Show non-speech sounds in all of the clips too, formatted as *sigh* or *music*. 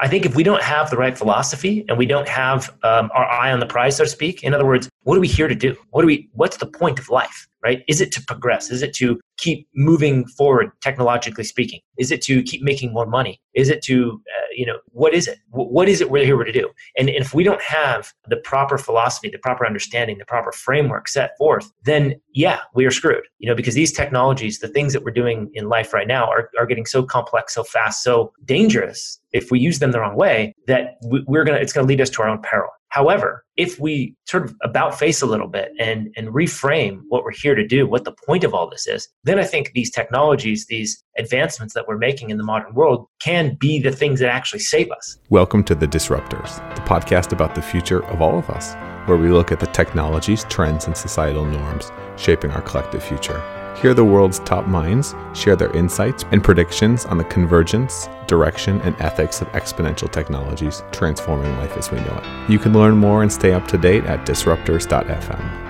I think if we don't have the right philosophy and we don't have um, our eye on the prize, so to speak, in other words, what are we here to do? What are we? What's the point of life? Right? Is it to progress? Is it to keep moving forward technologically speaking? Is it to keep making more money? Is it to, uh, you know, what is it? what is it we're here to do? And, and if we don't have the proper philosophy, the proper understanding, the proper framework set forth, then yeah, we are screwed. You know, because these technologies, the things that we're doing in life right now are, are getting so complex, so fast, so dangerous if we use them the wrong way that we're gonna it's gonna lead us to our own peril. However, if we sort of about face a little bit and, and reframe what we're here to do, what the point of all this is, then I think these technologies, these advancements that we're making in the modern world can be the things that actually save us. Welcome to The Disruptors, the podcast about the future of all of us, where we look at the technologies, trends, and societal norms shaping our collective future. Hear the world's top minds share their insights and predictions on the convergence, direction, and ethics of exponential technologies transforming life as we know it. You can learn more and stay up to date at disruptors.fm.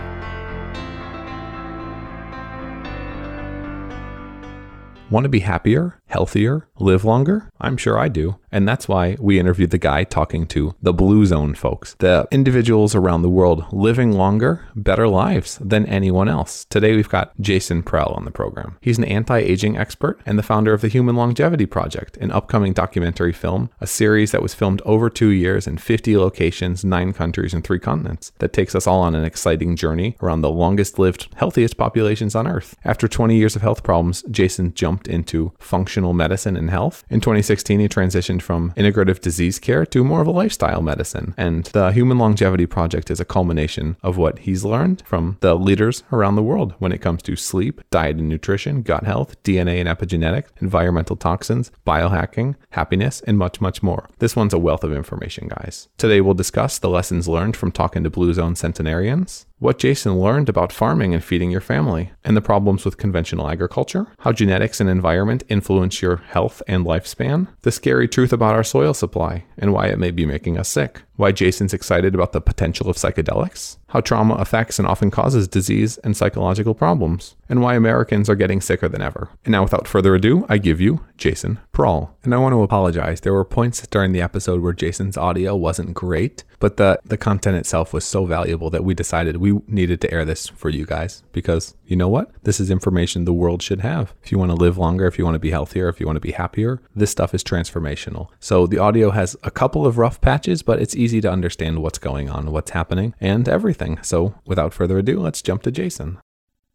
Want to be happier, healthier, live longer? I'm sure I do. And that's why we interviewed the guy talking to the Blue Zone folks, the individuals around the world living longer, better lives than anyone else. Today we've got Jason Prall on the program. He's an anti aging expert and the founder of the Human Longevity Project, an upcoming documentary film, a series that was filmed over two years in 50 locations, nine countries, and three continents that takes us all on an exciting journey around the longest lived, healthiest populations on Earth. After 20 years of health problems, Jason jumped into functional medicine and health. In 2016, he transitioned from integrative disease care to more of a lifestyle medicine. And the Human Longevity Project is a culmination of what he's learned from the leaders around the world when it comes to sleep, diet and nutrition, gut health, DNA and epigenetics, environmental toxins, biohacking, happiness, and much, much more. This one's a wealth of information, guys. Today, we'll discuss the lessons learned from talking to Blue Zone centenarians, what Jason learned about farming and feeding your family, and the problems with conventional agriculture, how genetics and environment influence your health and lifespan, the scary truth about our soil supply and why it may be making us sick, why Jason's excited about the potential of psychedelics, how trauma affects and often causes disease and psychological problems, and why Americans are getting sicker than ever. And now, without further ado, I give you Jason Prall. And I want to apologize. There were points during the episode where Jason's audio wasn't great, but the, the content itself was so valuable that we decided we needed to air this for you guys because you know what? This is information the world should have. If you want to live longer, if you want to be healthier, if you want to be happier, this stuff is transformational. So the audio has a couple of rough patches, but it's easy to understand what's going on, what's happening, and everything. So without further ado, let's jump to Jason.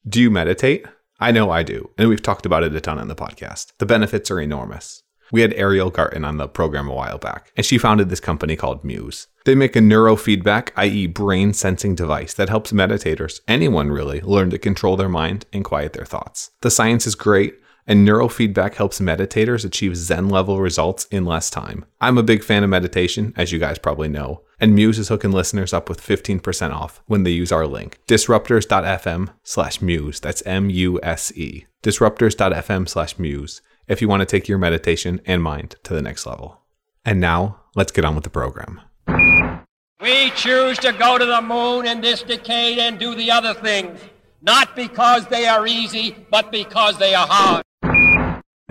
Do you meditate? I know I do, and we've talked about it a ton on the podcast. The benefits are enormous. We had Ariel Garten on the program a while back, and she founded this company called Muse. They make a neurofeedback, i.e., brain sensing device that helps meditators, anyone really, learn to control their mind and quiet their thoughts. The science is great, and neurofeedback helps meditators achieve Zen level results in less time. I'm a big fan of meditation, as you guys probably know, and Muse is hooking listeners up with 15% off when they use our link, disruptors.fm slash muse. That's M U S E. Disruptors.fm slash muse if you want to take your meditation and mind to the next level. And now, let's get on with the program. We choose to go to the moon in this decade and do the other things, not because they are easy, but because they are hard.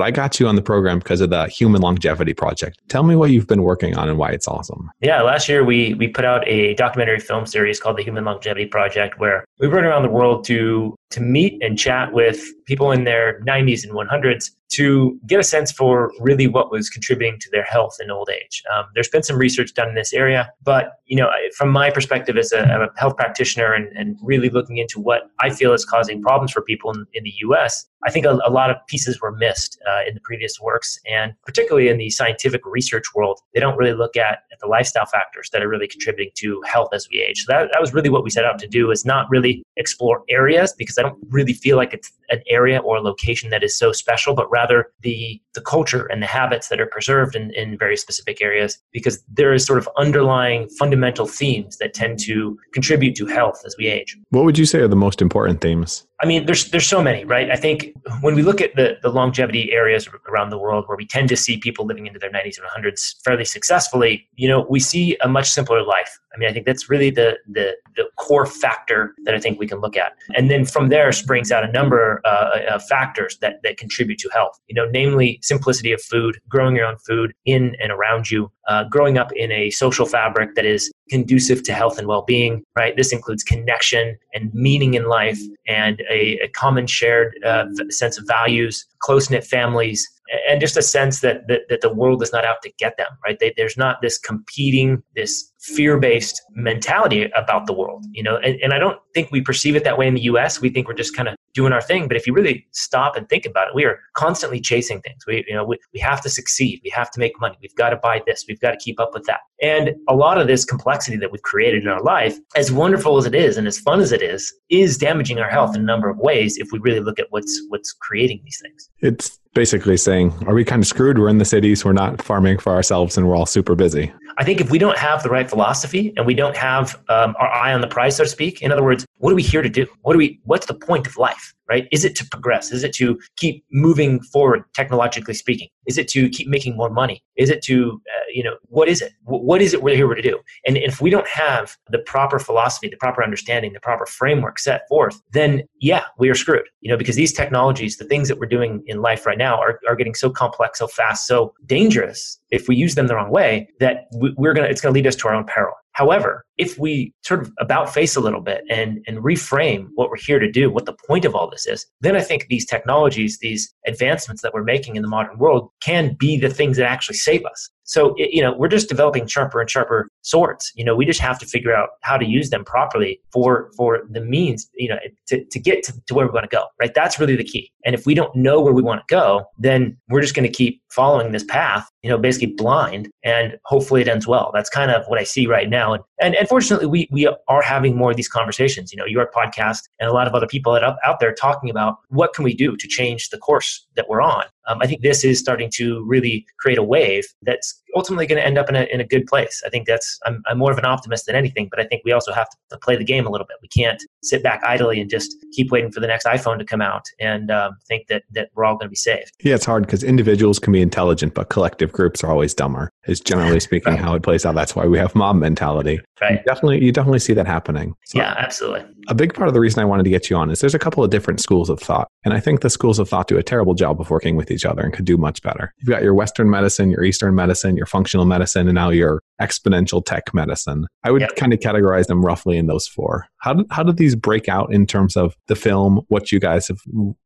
I got you on the program because of the Human Longevity Project. Tell me what you've been working on and why it's awesome. Yeah, last year we we put out a documentary film series called the Human Longevity Project, where we went around the world to to meet and chat with people in their 90s and 100s to get a sense for really what was contributing to their health in old age. Um, there's been some research done in this area, but you know, from my perspective as a, a health practitioner and, and, really looking into what I feel is causing problems for people in, in the U.S., I think a, a, lot of pieces were missed uh, in the previous works, and particularly in the scientific research world, they don't really look at, at the lifestyle factors that are really contributing to health as we age. So that, that was really what we set out to do: is not really explore areas because I don't really feel like it's an area or a location that is so special, but rather the the culture and the habits that are preserved in, in very specific areas because there is sort of underlying fundamental themes that tend to contribute to health as we age. What would you say are the most important themes? I mean, there's there's so many, right? I think when we look at the, the longevity areas around the world where we tend to see people living into their 90s and 100s fairly successfully, you know, we see a much simpler life. I mean, I think that's really the the, the core factor that I think we can look at, and then from there springs out a number uh, of factors that that contribute to health. You know, namely simplicity of food, growing your own food in and around you, uh, growing up in a social fabric that is conducive to health and well-being. Right. This includes connection and meaning in life, and a, a common shared uh, sense of values, close knit families, and just a sense that, that, that the world is not out to get them, right? They, there's not this competing, this fear-based mentality about the world, you know, and, and I don't think we perceive it that way in the US. We think we're just kind of doing our thing. But if you really stop and think about it, we are constantly chasing things. We, you know, we, we have to succeed. We have to make money. We've got to buy this. We've got to keep up with that. And a lot of this complexity that we've created in our life, as wonderful as it is and as fun as it is, is damaging our health in a number of ways if we really look at what's what's creating these things. It's basically saying, are we kind of screwed? We're in the cities, we're not farming for ourselves, and we're all super busy. I think if we don't have the right philosophy and we don't have um, our eye on the prize, so to speak, in other words, what are we here to do? What are we? What's the point of life? Right? Is it to progress? Is it to keep moving forward, technologically speaking? Is it to keep making more money? Is it to, uh, you know, what is it? What is it we're here to do? And if we don't have the proper philosophy, the proper understanding, the proper framework set forth, then yeah, we are screwed. You know, because these technologies, the things that we're doing in life right now, are, are getting so complex, so fast, so dangerous if we use them the wrong way that we're gonna it's gonna lead us to our own peril. However, if we sort of about face a little bit and, and reframe what we're here to do, what the point of all this is, then I think these technologies, these advancements that we're making in the modern world can be the things that actually save us. So, you know, we're just developing sharper and sharper swords. You know, we just have to figure out how to use them properly for for the means, you know, to, to get to, to where we want to go, right? That's really the key. And if we don't know where we want to go, then we're just going to keep following this path, you know, basically blind, and hopefully it ends well. That's kind of what I see right now. And and, and fortunately, we we are having more of these conversations. You know, your podcast and a lot of other people that are out there talking about what can we do to change the course that we're on um, I think this is starting to really create a wave that's ultimately going to end up in a, in a good place. I think that's, I'm, I'm more of an optimist than anything, but I think we also have to play the game a little bit. We can't sit back idly and just keep waiting for the next iPhone to come out and um, think that, that we're all going to be saved. Yeah, it's hard because individuals can be intelligent, but collective groups are always dumber, is generally *laughs* speaking right. how it plays out. That's why we have mob mentality. Right. You definitely, you definitely see that happening. So yeah, absolutely. A big part of the reason I wanted to get you on is there's a couple of different schools of thought. And I think the schools of thought do a terrible job of working with each other and could do much better. You've got your Western medicine, your Eastern medicine, your functional medicine, and now your exponential tech medicine. I would yep. kind of categorize them roughly in those four. How did, how did these break out in terms of the film, what you guys have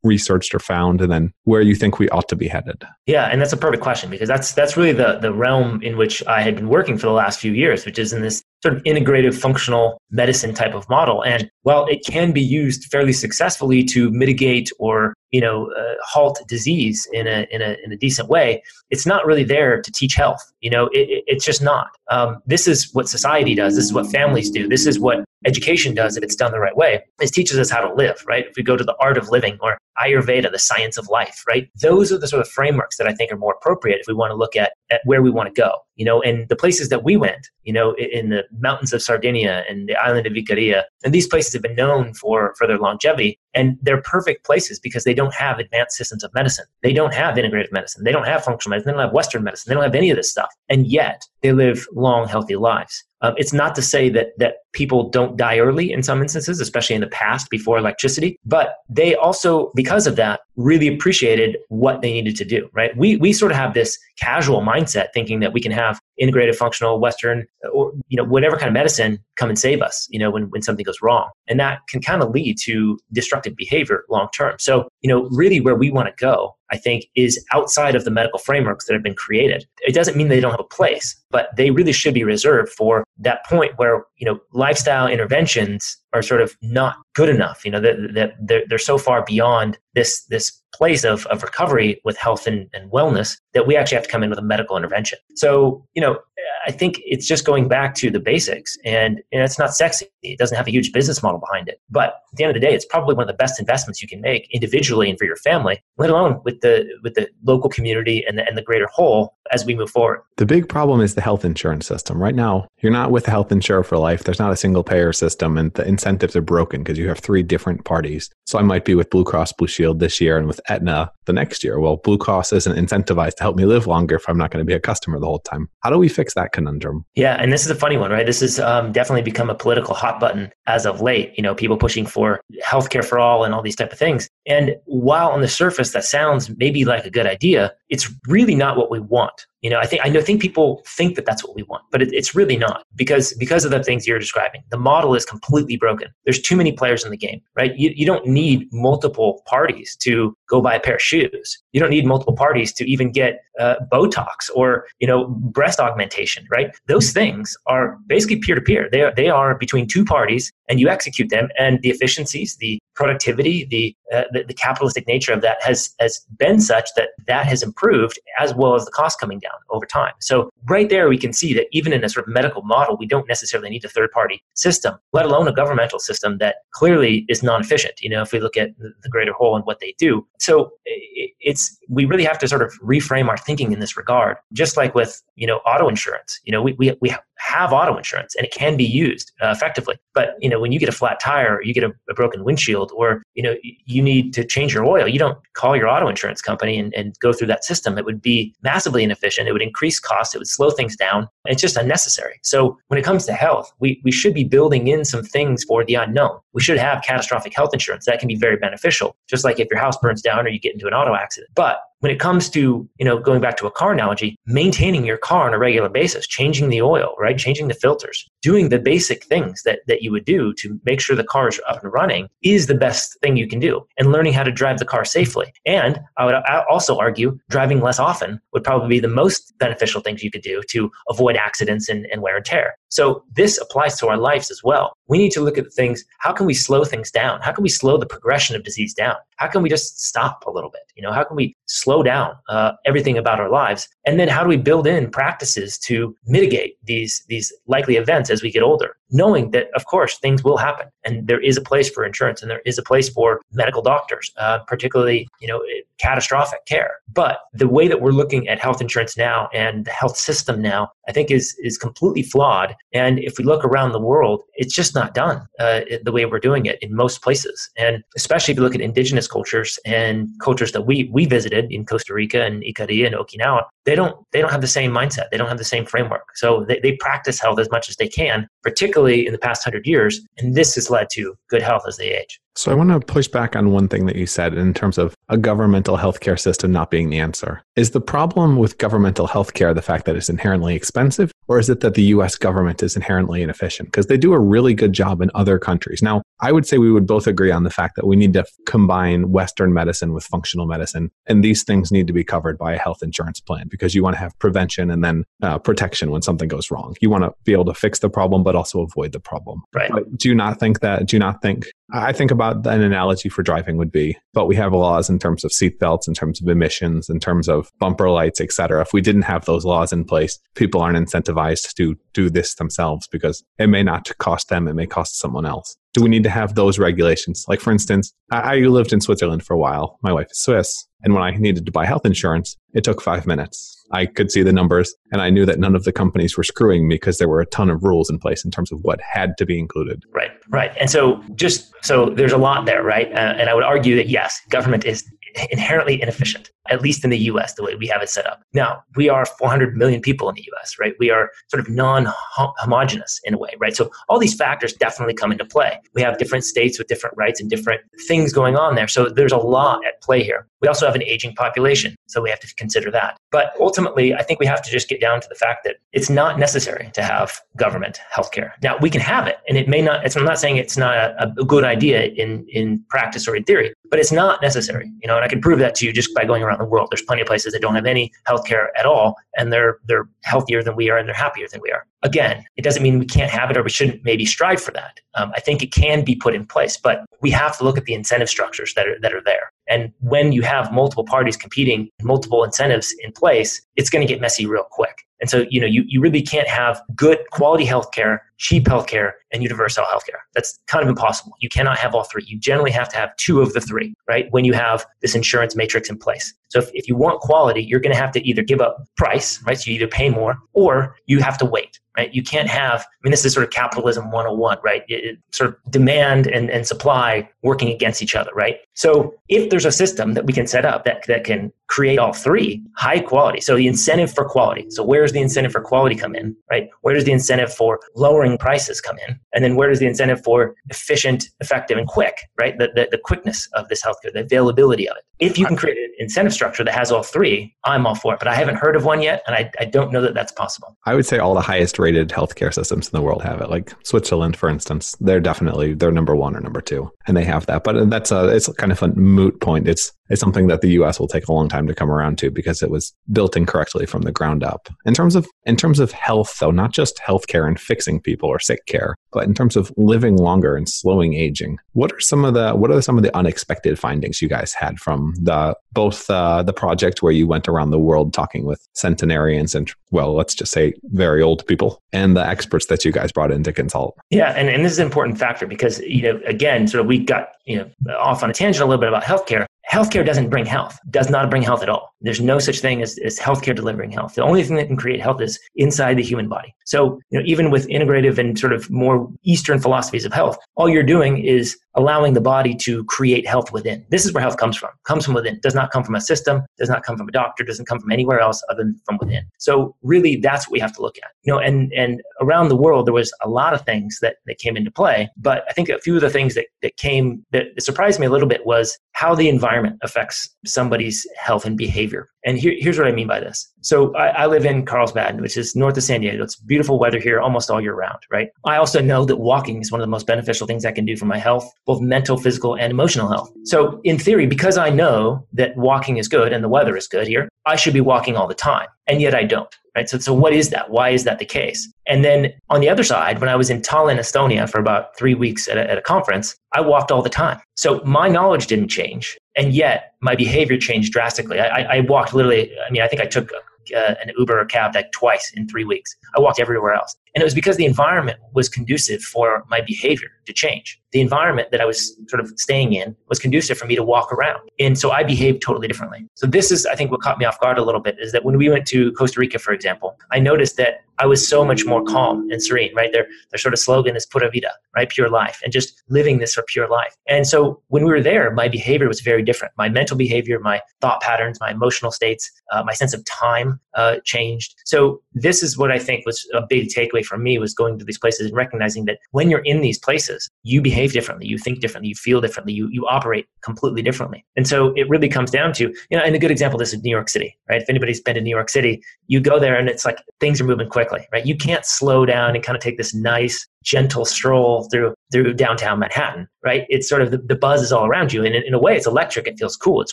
researched or found, and then where you think we ought to be headed? Yeah, and that's a perfect question because that's that's really the the realm in which I had been working for the last few years, which is in this sort of integrative functional medicine type of model. And while it can be used fairly successfully to mitigate or you know uh, halt disease in a, in a in a decent way, it's not really there to teach health. You know, it, it's just not. Um, this is what society does. This is what families do. This is what education does if it's done the right way. It teaches us how to live, right? If we go to the art of living or Ayurveda, the science of life, right? Those are the sort of frameworks that I think are more appropriate if we want to look at, at where we want to go. You know, and the places that we went, you know, in the mountains of Sardinia and the island of Icaria, and these places have been known for, for their longevity. And they're perfect places because they don't have advanced systems of medicine. They don't have integrative medicine. They don't have functional medicine. They don't have Western medicine. They don't have any of this stuff. And yet they live long, healthy lives. Um, it's not to say that that people don't die early in some instances, especially in the past before electricity, but they also, because of that, really appreciated what they needed to do. Right? We we sort of have this casual mindset, thinking that we can have integrated, functional, Western, or you know whatever kind of medicine come and save us. You know when when something goes wrong, and that can kind of lead to destructive behavior long term. So you know really where we want to go I think, is outside of the medical frameworks that have been created. It doesn't mean they don't have a place, but they really should be reserved for that point where you know lifestyle interventions are sort of not good enough. You know that they're, they're so far beyond this this place of, of recovery with health and, and wellness that we actually have to come in with a medical intervention. So, you know, I think it's just going back to the basics and, and it's not sexy. It doesn't have a huge business model behind it. But at the end of the day, it's probably one of the best investments you can make individually and for your family, let alone with the with the local community and the, and the greater whole as we move forward. The big problem is the health insurance system. Right now, you're not with a health insurer for life. There's not a single payer system and the incentives are broken because you have three different parties. So I might be with Blue Cross Blue Shield this year and with Aetna the next year. Well, Blue Cross isn't incentivized to help me live longer if I'm not going to be a customer the whole time. How do we fix that conundrum. Yeah, and this is a funny one, right? This has um, definitely become a political hot button as of late. You know, people pushing for healthcare for all and all these type of things. And while on the surface that sounds maybe like a good idea, it's really not what we want. You know, I think I know think people think that that's what we want, but it, it's really not because because of the things you're describing. The model is completely broken. There's too many players in the game, right? You, you don't need multiple parties to go buy a pair of shoes. You don't need multiple parties to even get uh, Botox or you know breast augmentation, right? Those things are basically peer to peer. They are they are between two parties, and you execute them, and the efficiencies, the productivity, the, uh, the, the capitalistic nature of that has has been such that that has improved as well as the cost coming down over time. So right there, we can see that even in a sort of medical model, we don't necessarily need a third party system, let alone a governmental system that clearly is non efficient. You know, if we look at the greater whole and what they do, so it's we really have to sort of reframe our thinking in this regard. Just like with you know auto insurance, you know we we we have auto insurance and it can be used uh, effectively. But you know, when you get a flat tire, or you get a, a, broken windshield, or you know, you need to change your oil, you don't call your auto insurance company and, and go through that system. It would be massively inefficient. It would increase costs. It would slow things down. It's just unnecessary. So when it comes to health, we, we should be building in some things for the unknown. We should have catastrophic health insurance. That can be very beneficial, just like if your house burns down or you get into an auto accident. But あ。When it comes to you know going back to a car analogy maintaining your car on a regular basis changing the oil right changing the filters doing the basic things that, that you would do to make sure the car is up and running is the best thing you can do and learning how to drive the car safely. And i would also argue driving less often would probably be the most beneficial things you could do to avoid accidents and, and wear and tear. So this applies to our lives as well. We need to look at things how can we slow things down? How can we slow the progression of disease down? How can we just stop a little bit? You know how can we slow down uh, everything about our lives. And then how do we build in practices to mitigate these these likely events as we get older knowing that of course things will happen. And there is a place for insurance and there is a place for medical doctors uh, particularly you know catastrophic care. But the way that we're looking at health insurance now and the health system now i think is is completely flawed. And if we look around the world it's just not done uh, the way we're doing it in most places. And especially if you look at indigenous cultures and cultures that we we visited in costa rica and ikari and okinawa they don't they don't have the same mindset. They don't have the same framework. So they, they practice health as much as they can particularly in the past 100 years and this has led to good health as they age so I want to push back on one thing that you said in terms of a governmental healthcare system not being the answer. Is the problem with governmental healthcare the fact that it's inherently expensive, or is it that the US government is inherently inefficient? Because they do a really good job in other countries. Now, I would say we would both agree on the fact that we need to combine Western medicine with functional medicine, and these things need to be covered by a health insurance plan because you want to have prevention and then uh, protection when something goes wrong. You want to be able to fix the problem, but also avoid the problem. Right. But do you not think that? Do you not think? I think about an analogy for driving would be, but we have laws in terms of seatbelts, in terms of emissions, in terms of bumper lights, etc. If we didn't have those laws in place, people aren't incentivized to do this themselves because it may not cost them, it may cost someone else. Do we need to have those regulations? Like, for instance, I lived in Switzerland for a while. My wife is Swiss. And when I needed to buy health insurance, it took five minutes. I could see the numbers and I knew that none of the companies were screwing me because there were a ton of rules in place in terms of what had to be included. Right, right. And so, just so there's a lot there, right? Uh, and I would argue that yes, government is inherently inefficient, at least in the US, the way we have it set up. Now, we are 400 million people in the US, right? We are sort of non homogenous in a way, right? So all these factors definitely come into play. We have different states with different rights and different things going on there. So there's a lot at play here. We also have an aging population, so we have to consider that. But ultimately, I think we have to just get down to the fact that it's not necessary to have government healthcare. Now, we can have it, and it may not, I'm not saying it's not a, a good idea in, in practice or in theory, but it's not necessary. You know, and I can prove that to you just by going around the world. There's plenty of places that don't have any healthcare at all, and they're they're healthier than we are, and they're happier than we are. Again, it doesn't mean we can't have it or we shouldn't maybe strive for that. Um, I think it can be put in place, but we have to look at the incentive structures that are that are there. And when you have multiple parties competing, multiple incentives in place, it's going to get messy real quick. And so, you know, you, you really can't have good quality healthcare cheap healthcare and universal healthcare. That's kind of impossible. You cannot have all three. You generally have to have two of the three, right? When you have this insurance matrix in place. So if, if you want quality, you're going to have to either give up price, right? So you either pay more or you have to wait right? You can't have, I mean, this is sort of capitalism 101, right? It, it, sort of demand and, and supply working against each other, right? So if there's a system that we can set up that, that can create all three high quality so the incentive for quality so where does the incentive for quality come in right where does the incentive for lowering prices come in? And then where does the incentive for efficient effective and quick right? The, the, the quickness of this healthcare the availability of it. If you can create an incentive structure that has all three i'm all for it but i haven't heard of one yet and i, I don't know that that's possible. I would say all the highest rated healthcare systems in the world have it. Like switzerland for instance they're definitely they're number one or number two and they have that. But that's a it's kind of a moot point. It's it's something that the us will take a long time to come around to because it was built incorrectly from the ground up. In terms of in terms of health though, not just healthcare and fixing people or sick care, but in terms of living longer and slowing aging, what are some of the what are some of the unexpected findings you guys had from the both uh, the project where you went around the world talking with centenarians and well, let's just say very old people and the experts that you guys brought in to consult? Yeah, and, and this is an important factor because you know again, sort of we got you know off on a tangent a little bit about healthcare, healthcare doesn't bring health, does not bring health at all. There's no such thing as, as healthcare delivering health. The only thing that can create health is inside the human body. So, you know, even with integrative and sort of more Eastern philosophies of health, all you're doing is allowing the body to create health within. This is where health comes from. Comes from within. Does not come from a system, does not come from a doctor, doesn't come from anywhere else other than from within. So really that's what we have to look at. You know, and and around the world there was a lot of things that, that came into play. But I think a few of the things that, that came that surprised me a little bit was how the environment affects somebody's health and behavior. And here, here's what I mean by this. So I, I, live in Carlsbad, which is north of San Diego. It's beautiful weather here almost all year round, right? I also know that walking is one of the most beneficial things I can do for my health, both mental, physical, and emotional health. So in theory, because I know that walking is good and the weather is good here, I should be walking all the time. And yet I don't right? So, so what is that? Why is that the case? And then on the other side, when I was in Tallinn, Estonia for about three weeks at a, at a conference, I walked all the time. So my knowledge didn't change. And yet my behavior changed drastically. I, I walked literally, I mean, I think I took uh, an Uber or cab like twice in three weeks. I walked everywhere else. And it was because the environment was conducive for my behavior to change. The environment that I was sort of staying in was conducive for me to walk around. And so I behaved totally differently. So this is, I think, what caught me off guard a little bit is that when we went to Costa Rica, for example, I noticed that I was so much more calm and serene, right? Their, their sort of slogan is pura vida, right? Pure life and just living this for pure life. And so when we were there, my behavior was very different. My mental behavior, my thought patterns, my emotional states, uh, my sense of time uh, changed. So this is what I think was a big takeaway for me was going to these places and recognizing that when you're in these places, you behave differently, you think differently, you feel differently, you, you operate completely differently. And so it really comes down to, you know, and a good example this is New York City, right? If anybody's been to New York City, you go there and it's like things are moving quickly, right? You can't slow down and kind of take this nice gentle stroll through through downtown Manhattan, right? It's sort of the, the buzz is all around you, and in, in, a way, it's electric. It feels cool. It's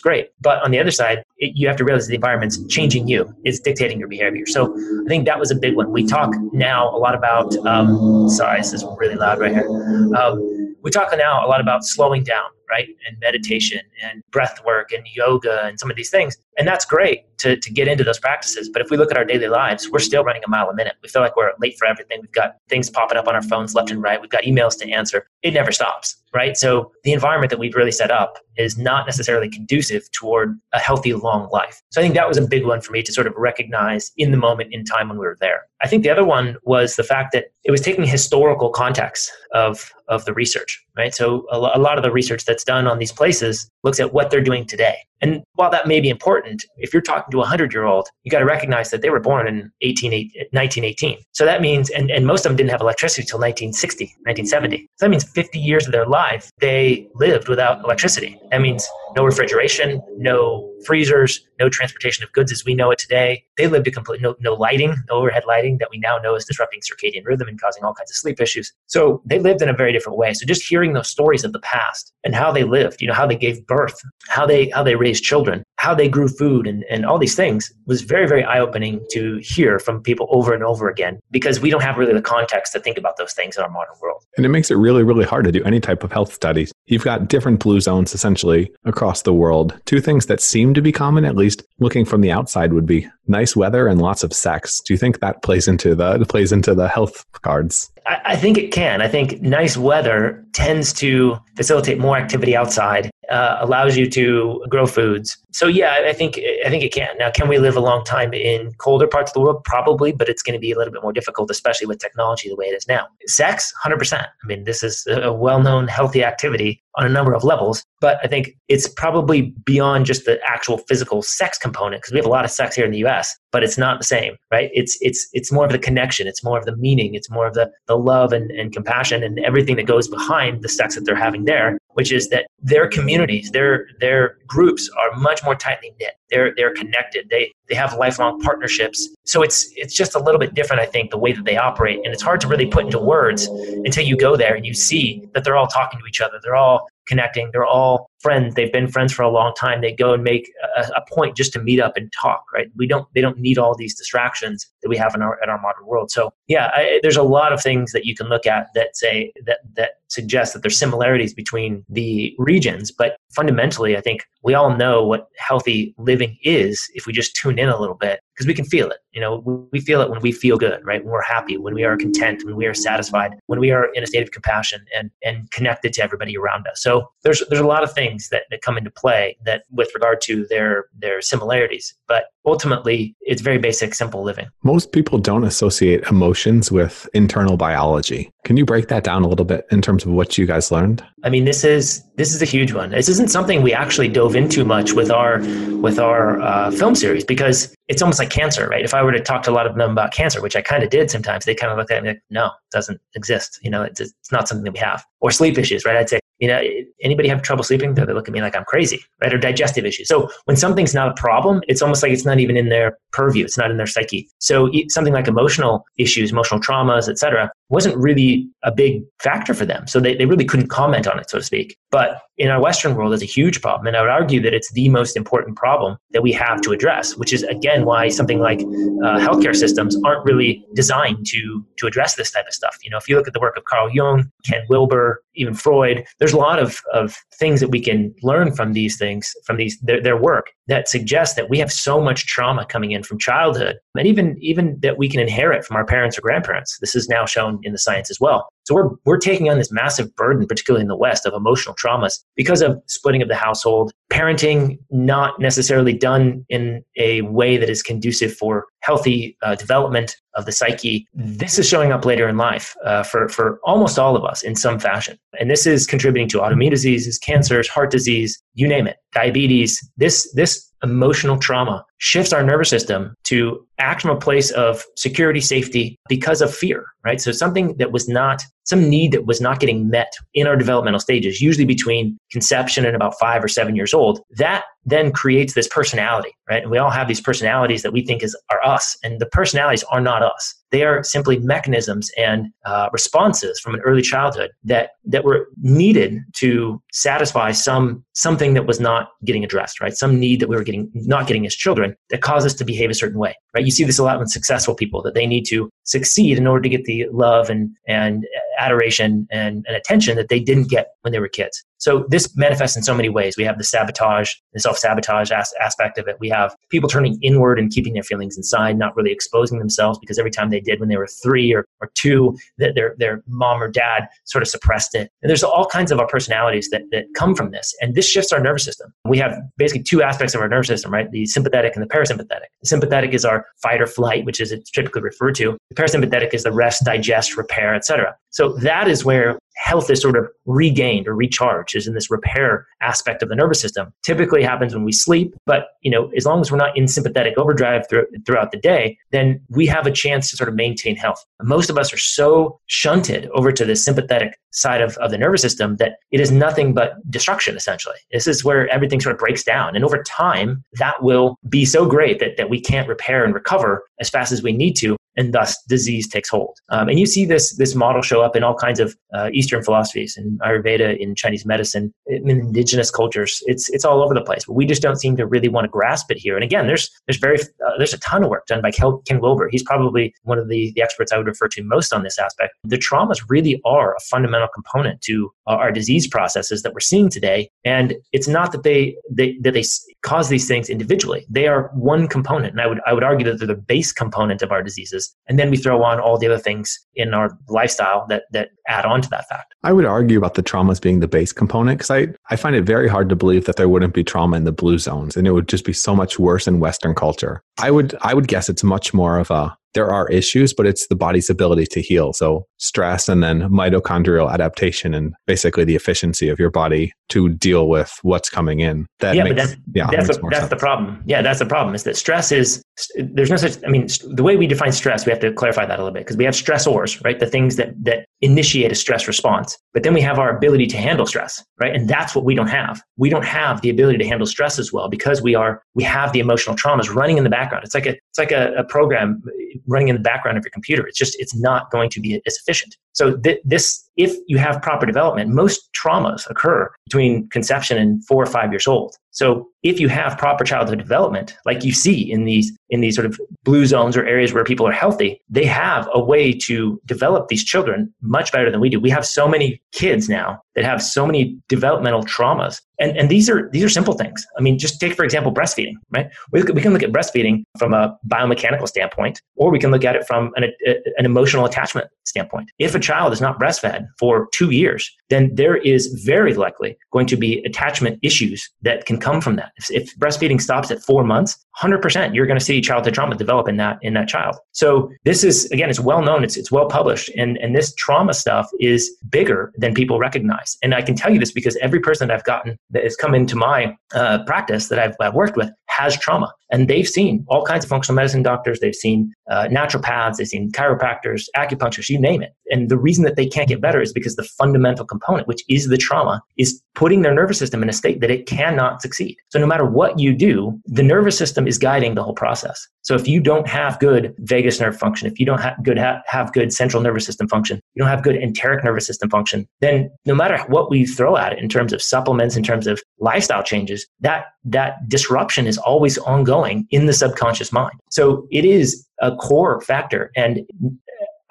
great. But on the other side, it, you have to realize the environment's changing you. It's dictating your behavior. So I think that was a big one. We talk now a lot about. Um, sorry, this is really loud right here. Um, we talk now a lot about slowing down right? And meditation and breath work and yoga and some of these things. And that's great to, to get into those practices. But if we look at our daily lives, we're still running a mile a minute. We feel like we're late for everything. We've got things popping up on our phones left and right. We've got emails to answer. It never stops, right? So the environment that we've really set up is not necessarily conducive toward a healthy, long life. So I think that was a big one for me to sort of recognize in the moment in time when we were there. I think the other one was the fact that it was taking historical context of, of the research, right? So a, a lot of the research that's done on these places looks at what they're doing today. And while that may be important, if you're talking to a 100 year old, you got to recognize that they were born in 18, 1918. So that means, and, and most of them didn't have electricity until 1960, 1970. So that means 50 years of their life, they lived without electricity. That means no refrigeration, no freezers, no transportation of goods as we know it today. They lived a complete no, no lighting, no overhead lighting that we now know is disrupting circadian rhythm and causing all kinds of sleep issues. So they lived in a very different way. So just hearing those stories of the past and how they lived, you know, how they gave birth, how they how they raised children, how they grew food and, and all these things was very, very eye-opening to hear from people over and over again because we don't have really the context to think about those things in our modern world. And it makes it really, really hard to do any type of health studies You've got different blue zones essentially across the world. Two things that seem to be common, at least looking from the outside, would be nice weather and lots of sex. Do you think that plays into the *laughs* plays into the health cards? I, I think it can. I think nice weather tends to facilitate more activity outside, uh, allows you to grow foods. So yeah, I think I think it can. Now, can we live a long time in colder parts of the world? Probably, but it's going to be a little bit more difficult, especially with technology the way it is now. Sex, hundred percent. I mean, this is a well-known healthy activity on a number of levels, but I think it's probably beyond just the actual physical sex component because we have a lot of sex here in the U.S., but it's not the same, right? It's it's it's more of the connection, it's more of the meaning, it's more of the the love and, and compassion and everything that goes behind the sex that they're having there, which is that their communities, their their groups are much more tightly knit. They're they're connected. They they have lifelong partnerships. So it's it's just a little bit different, I think, the way that they operate. And it's hard to really put into words until you go there and you see that they're all talking to each other. They're all connecting. They're all friends. They've been friends for a long time. They go and make a, a, point just to meet up and talk. Right? We don't. They don't need all these distractions that we have in our in our modern world. So yeah, I, there's a lot of things that you can look at that say that that suggest that there's similarities between the regions. But fundamentally, I think we all know what healthy living is if we just tune in a little bit because we can feel it. You know, we feel it when we feel good, right? When we're happy, when we are content, when we are satisfied, when we are in a state of compassion and and connected to everybody around us. So there's there's a lot of things that, that come into play that with regard to their their similarities. But ultimately it's very basic, simple living. Most people don't associate emotions with internal biology. Can you break that down a little bit in terms of what you guys learned? I mean, this is this is a huge one. This isn't something we actually dove into much with our with our uh, film series because it's almost like cancer, right? If I were to talk to a lot of them about cancer, which I kind of did sometimes, they kind of look at me like, no, it doesn't exist. You know, it's, it's not something that we have. Or sleep issues, right? I'd say, you know, anybody have trouble sleeping? They look at me like I'm crazy, right? Or digestive issues. So when something's not a problem, it's almost like it's not even in their purview. It's not in their psyche. So something like emotional issues, emotional traumas, etc., wasn't really a big factor for them. So they, they really couldn't comment on it, so to speak. But in our Western world, it's a huge problem. And I would argue that it's the most important problem that we have to address, which is, again, why something like uh, healthcare systems aren't really designed to, to address this type of stuff. You know, if you look at the work of Carl Jung, Ken Wilber, even Freud, there's a lot of, of things that we can learn from these things, from these their, their work that suggests that we have so much trauma coming in from childhood and even even that we can inherit from our parents or grandparents. This is now shown in the science as well. So we're we're taking on this massive burden, particularly in the West, of emotional traumas because of splitting of the household, parenting not necessarily done in a way that is conducive for healthy uh, development of the psyche. This is showing up later in life uh, for for almost all of us in some fashion, and this is contributing to autoimmune diseases, cancers, heart disease, you name it, diabetes. This this emotional trauma shifts our nervous system to act from a place of security, safety because of fear, right? So something that was not, some need that was not getting met in our developmental stages, usually between conception and about five or seven years old, that then creates this personality, right? And we all have these personalities that we think is are us, and the personalities are not us. They are simply mechanisms and uh, responses from an early childhood that that were needed to satisfy some something that was not getting addressed, right? Some need that we were getting not getting as children that caused us to behave a certain way, right? You see this a lot with successful people that they need to succeed in order to get the love and and adoration and, and attention that they didn't get when they were kids. So this manifests in so many ways. We have the sabotage, the self-sabotage as- aspect of it. We have people turning inward and keeping their feelings inside, not really exposing themselves because every time they did when they were three or, or two, that their their mom or dad sort of suppressed it. And there's all kinds of our personalities that, that come from this. And this shifts our nervous system. We have basically two aspects of our nervous system, right? The sympathetic and the parasympathetic. The sympathetic is our fight or flight, which is it's typically referred to. The parasympathetic is the rest, digest, repair, etc. So that is where health is sort of regained or recharged is in this repair aspect of the nervous system. Typically happens when we sleep but you know as long as we're not in sympathetic overdrive through, throughout the day then we have a chance to sort of maintain health. Most of us are so shunted over to the sympathetic side of, of the nervous system that it is nothing but destruction essentially. This is where everything sort of breaks down and over time that will be so great that, that we can't repair and recover as fast as we need to and thus disease takes hold. Um, and you see this this model show up in all kinds of uh, Eastern philosophies, in Ayurveda, in Chinese medicine, in indigenous cultures. It's it's all over the place, but we just don't seem to really want to grasp it here. And again, there's there's very uh, there's a ton of work done by Ken Wilber. He's probably one of the, the experts I would refer to most on this aspect. The traumas really are a fundamental component to uh, our disease processes that we're seeing today, and it's not that they, they that they cause these things individually. They are one component, and I would I would argue that they're the base component of our diseases, and then we throw on all the other things in our lifestyle that that add on to that fact. I would argue about the traumas being the base component because I, I find it very hard to believe that there wouldn't be trauma in the blue zones and it would just be so much worse in Western culture. I would I would guess it's much more of a there are issues, but it's the body's ability to heal. So stress and then mitochondrial adaptation and basically the efficiency of your body to deal with what's coming in. That yeah, makes, but that's, yeah, that's, a, that's the problem. Yeah, that's the problem is that stress is, there's no such, I mean, the way we define stress, we have to clarify that a little bit because we have stressors, right? The things that, that initiate a stress response. But then we have our ability to handle stress, right? And that's what we don't have. We don't have the ability to handle stress as well because we are, we have the emotional traumas running in the background. It's like a, it's like a, a program running in the background of your computer. It's just, it's not going to be as efficient. So th- this, if you have proper development, most traumas occur between conception and four or five years old. So if you have proper childhood development, like you see in these in these sort of blue zones or areas where people are healthy, they have a way to develop these children much better than we do. We have so many kids now that have so many developmental traumas. And, and these are these are simple things. I mean, just take for example breastfeeding, right? We, we can look at breastfeeding from a biomechanical standpoint, or we can look at it from an, a, an emotional attachment standpoint. If a child is not breastfed for two years, then there is very likely going to be attachment issues that can come from that. If, if breastfeeding stops at four months, 100% you're going to see childhood trauma develop in that in that child. So this is again, it's well known, it's it's well published, and and this trauma stuff is bigger than people recognize. And I can tell you this because every person that I've gotten that has come into my uh, practice that I've, I've worked with has trauma. And they've seen all kinds of functional medicine doctors, they've seen uh, naturopaths, they've seen chiropractors, acupuncturists, you name it. And the reason that they can't get better is because the fundamental component, which is the trauma, is putting their nervous system in a state that it cannot succeed. So no matter what you do, the nervous system is guiding the whole process. So if you don't have good vagus nerve function, if you don't have good ha- have good central nervous system function, you don't have good enteric nervous system function, then no matter what we throw at it in terms of supplements, in terms of lifestyle changes, that that disruption is always ongoing in the subconscious mind. So it is a core factor. And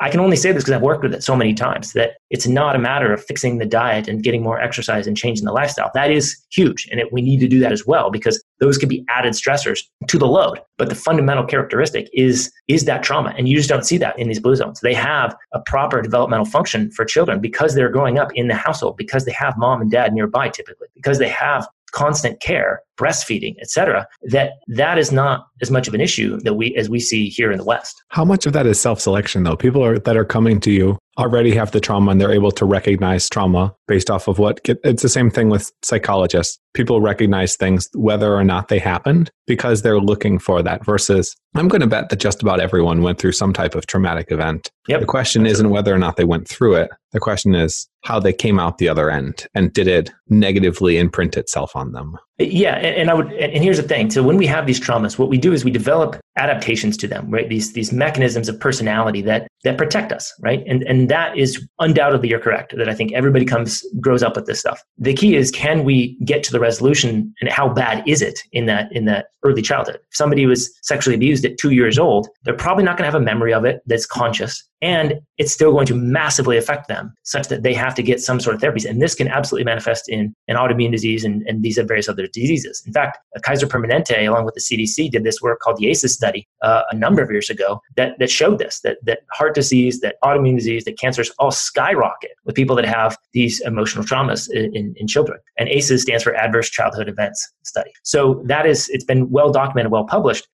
I can only say this because I've worked with it so many times that it's not a matter of fixing the diet and getting more exercise and changing the lifestyle. That is huge. And it, we need to do that as well because those could be added stressors to the load. But the fundamental characteristic is, is that trauma. And you just don't see that in these blue zones. They have a proper developmental function for children because they're growing up in the household, because they have mom and dad nearby typically, because they have constant care, breastfeeding, etc., that that is not as much of an issue that we as we see here in the West. How much of that is self-selection though? People are that are coming to you already have the trauma and they're able to recognize trauma based off of what it's the same thing with psychologists. People recognize things whether or not they happened because they're looking for that versus I'm going to bet that just about everyone went through some type of traumatic event. Yep. The question isn't whether or not they went through it. The question is how they came out the other end and did it negatively imprint itself on them. Yeah, and, I would, and here's the thing. So when we have these traumas, what we do is we develop adaptations to them, right? These these mechanisms of personality that that protect us, right? And and that is undoubtedly you're correct. That I think everybody comes grows up with this stuff. The key is can we get to the resolution, and how bad is it in that in that early childhood? If somebody was sexually abused at two years old, they're probably not going to have a memory of it that's conscious and it's still going to massively affect them such that they have to get some sort of therapies and this can absolutely manifest in an autoimmune disease and, and these various other diseases in fact kaiser permanente along with the cdc did this work called the aces study uh, a number of years ago that, that showed this that, that heart disease that autoimmune disease that cancers all skyrocket with people that have these emotional traumas in, in, in children. And aces stands for adverse childhood events study. So that is it's been well documented well published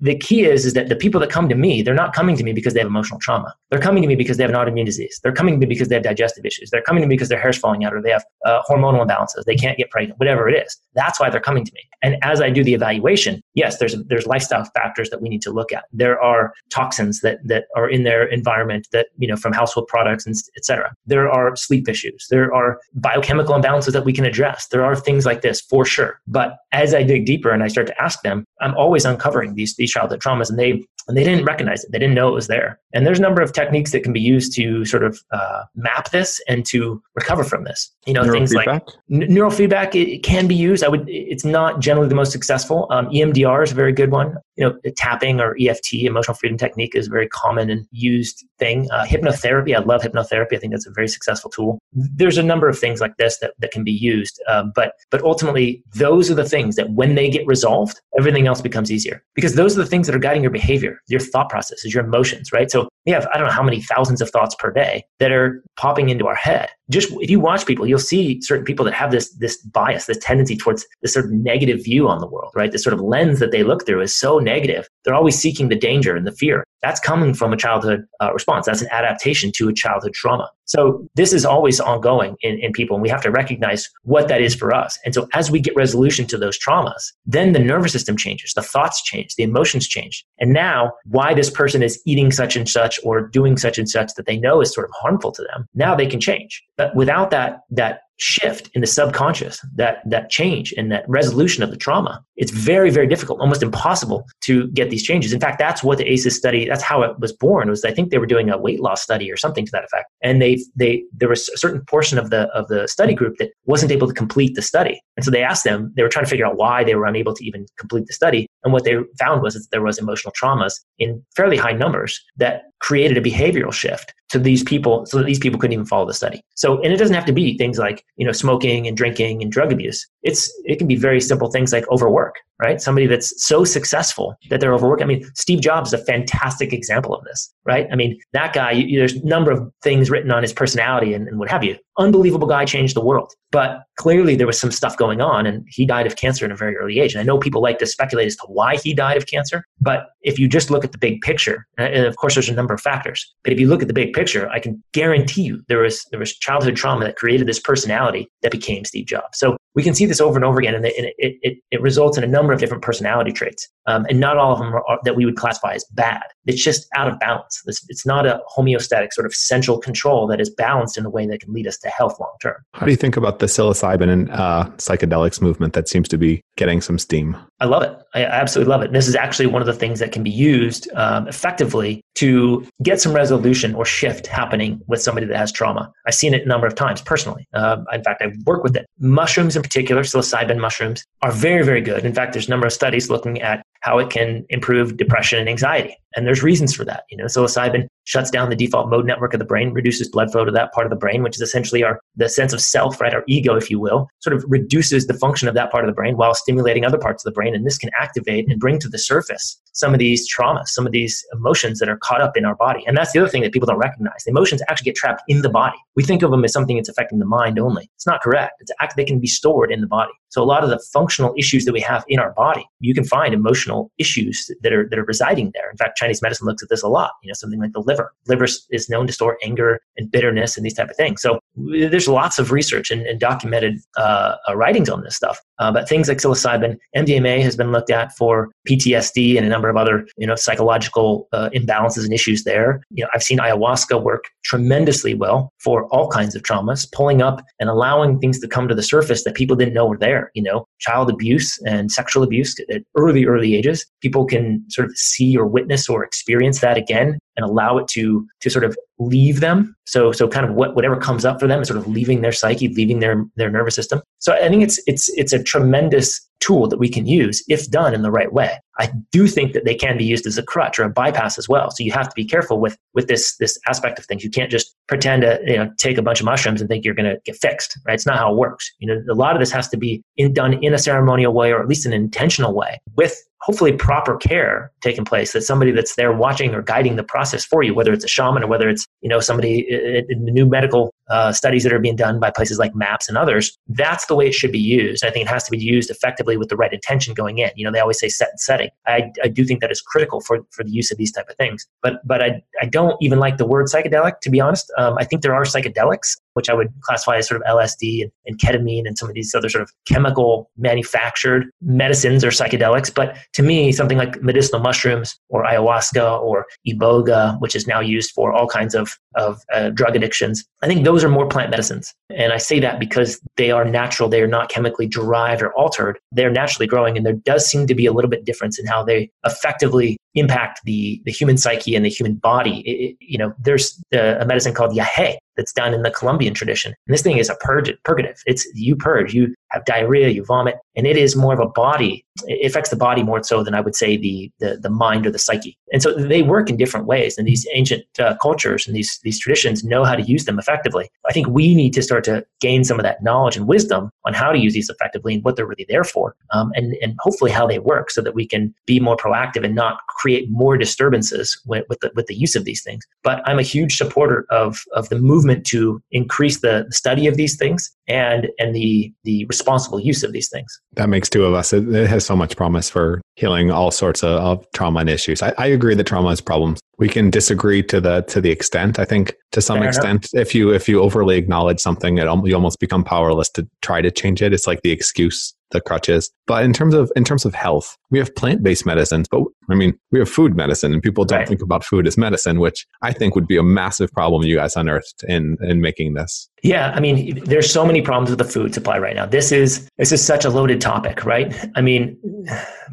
the key is is that the people that come to me they're not coming to me because they have emotional trauma They're coming to me because they have an autoimmune disease. They're coming to me because they have digestive issues. They're coming to me because their hair's falling out or they have uh, hormonal imbalances. They can't get pregnant, whatever it is. That's why they're coming to me. And as I do the evaluation, yes, there's there's lifestyle factors that we need to look at. There are toxins that that are in their environment that you know from household products and etc. There are sleep issues. There are biochemical imbalances that we can address. There are things like this for sure. But as I dig deeper and I start to ask them, I'm always uncovering these these childhood traumas, and they and they didn't recognize it. They didn't know it was there. And there's a number of techniques that can be used to sort of uh, map this and to recover from this. You know, things like n- neurofeedback. It, it, can be used. I would. It's not generally the most successful. Um, EMDR is a very good one. You know, tapping or EFT, emotional freedom technique, is a very common and used thing. Uh, hypnotherapy. I love hypnotherapy. I think that's a very successful tool. There's a number of things like this that, that can be used. Um, but but ultimately, those are the things that when they get resolved, everything else becomes easier because those are the things that are guiding your behavior, your thought processes, your emotions, right? So we have, I don't know how many thousands of thoughts per day that are popping into our head. Just if you watch people, you'll see certain people that have this, this bias, this tendency towards this sort of negative view on the world, right? This sort of lens that they look through is so negative. They're always seeking the danger and the fear. That's coming from a childhood uh, response. That's an adaptation to a childhood trauma. So this is always ongoing in, in people, and we have to recognize what that is for us. And so as we get resolution to those traumas, then the nervous system changes, the thoughts change, the emotions change. And now why this person is eating such and such or doing such and such that they know is sort of harmful to them, now they can change. But without that, that shift in the subconscious, that that change and that resolution of the trauma, it's very, very difficult, almost impossible to get these changes. In fact, that's what the ACEs study, that's how it was born, was I think they were doing a weight loss study or something to that effect. And they they there was a certain portion of the of the study group that wasn't able to complete the study. And so they asked them, they were trying to figure out why they were unable to even complete the study. And what they found was that there was emotional traumas in fairly high numbers that created a behavioral shift to these people so that these people couldn't even follow the study. So, and it doesn't have to be things like, you know, smoking and drinking and drug abuse. It's, it can be very simple things like overwork, right? Somebody that's so successful that they're overworked. I mean, Steve Jobs is a fantastic example of this, right? I mean, that guy, you, there's a number of things written on his personality and, and what have you. Unbelievable guy changed the world. But clearly there was some stuff going on and he died of cancer at a very early age. And I know people like to speculate as to why he died of cancer. But if you just look at the big picture, and of course there's a number of factors, but if you look at the big picture, I can guarantee you there was there was childhood trauma that created this personality that became Steve Jobs. So we can see this over and over again, and it, it, it, it results in a number of different personality traits. Um, and not all of them are, that we would classify as bad. It's just out of balance. It's, it's not a homeostatic sort of central control that is balanced in a way that can lead us to health long term. How do you think about the psilocybin and uh, psychedelics movement that seems to be getting some steam? I love it. I absolutely love it. And this is actually one of the things that can be used um, effectively to get some resolution or shift happening with somebody that has trauma. I've seen it a number of times personally. Uh, in fact, I work with it. Mushrooms in particular, psilocybin mushrooms, are very, very good. In fact, there's a number of studies looking at how it can improve depression and anxiety. And there's reasons for that. You know, psilocybin shuts down the default mode network of the brain, reduces blood flow to that part of the brain, which is essentially our the sense of self, right? Our ego, if you will, sort of reduces the function of that part of the brain while stimulating other parts of the brain. And this can activate and bring to the surface some of these traumas, some of these emotions that are caught up in our body. And that's the other thing that people don't recognize. The emotions actually get trapped in the body. We think of them as something that's affecting the mind only. It's not correct. It's act they can be stored in the body. So a lot of the functional issues that we have in our body, you can find emotional issues that are that are residing there. In fact, Chinese medicine looks at this a lot. You know, something like the liver. Liver is known to store anger and bitterness and these type of things. So there's lots of research and, and documented uh, uh, writings on this stuff. Uh, but things like psilocybin, MDMA has been looked at for PTSD and a number of other you know psychological uh, imbalances and issues there. You know, I've seen ayahuasca work tremendously well for all kinds of traumas, pulling up and allowing things to come to the surface that people didn't know were there. You know, child abuse and sexual abuse at early early ages. People can sort of see or witness or experience that again and allow it to to sort of leave them. So so kind of what whatever comes up for them is sort of leaving their psyche, leaving their their nervous system. So I think it's it's it's a tremendous tool that we can use if done in the right way. I do think that they can be used as a crutch or a bypass as well. So you have to be careful with with this this aspect of things. You can't just pretend to you know take a bunch of mushrooms and think you're going to get fixed. Right? It's not how it works. You know, a lot of this has to be in, done in a ceremonial way or at least an intentional way with hopefully proper care taking place that somebody that's there watching or guiding the process for you whether it's a shaman or whether it's you know somebody in the new medical uh, studies that are being done by places like MAPS and others that's the way it should be used i think it has to be used effectively with the right intention going in you know they always say set and setting I, I, do think that is critical for, for the use of these type of things. But but I, I don't even like the word psychedelic to be honest. Um, I think there are psychedelics which I would classify as sort of LSD and, and, ketamine and some of these other sort of chemical manufactured medicines or psychedelics. But to me, something like medicinal mushrooms or ayahuasca or iboga, which is now used for all kinds of, of uh, drug addictions, I think those are more plant medicines. And I say that because they are natural, they are not chemically derived or altered. They're naturally growing, and there does seem to be a little bit difference in how they effectively impact the, the human psyche and the human body. It, you know, there's a, a medicine called yahe that's done in the Colombian tradition. And this thing is a purge, purgative. It's you purge, you have diarrhea, you vomit, and it is more of a body. It affects the body more so than I would say the the, the mind or the psyche. And so they work in different ways. And these ancient uh, cultures and these these traditions know how to use them effectively. I think we need to start to gain some of that knowledge and wisdom on how to use these effectively and what they're really there for, um, and and hopefully how they work, so that we can be more proactive and not create more disturbances with, with the with the use of these things. But I'm a huge supporter of of the movement to increase the study of these things and and the the responsible use of these things. That makes two of us. It, it has so much promise for healing all sorts of, of trauma and issues. I, I, agree that trauma is problems. We can disagree to the to the extent. I think to some Fair extent, enough. if you if you overly acknowledge something, it you almost become powerless to try to change it. It's like the excuse the crutches. But in terms of in terms of health, we have plant based medicines, but I mean we have food medicine, and people don't right. think about food as medicine, which I think would be a massive problem you guys unearthed in in making this. Yeah, I mean, there's so many problems with the food supply right now. This is this is such a loaded topic, right? I mean,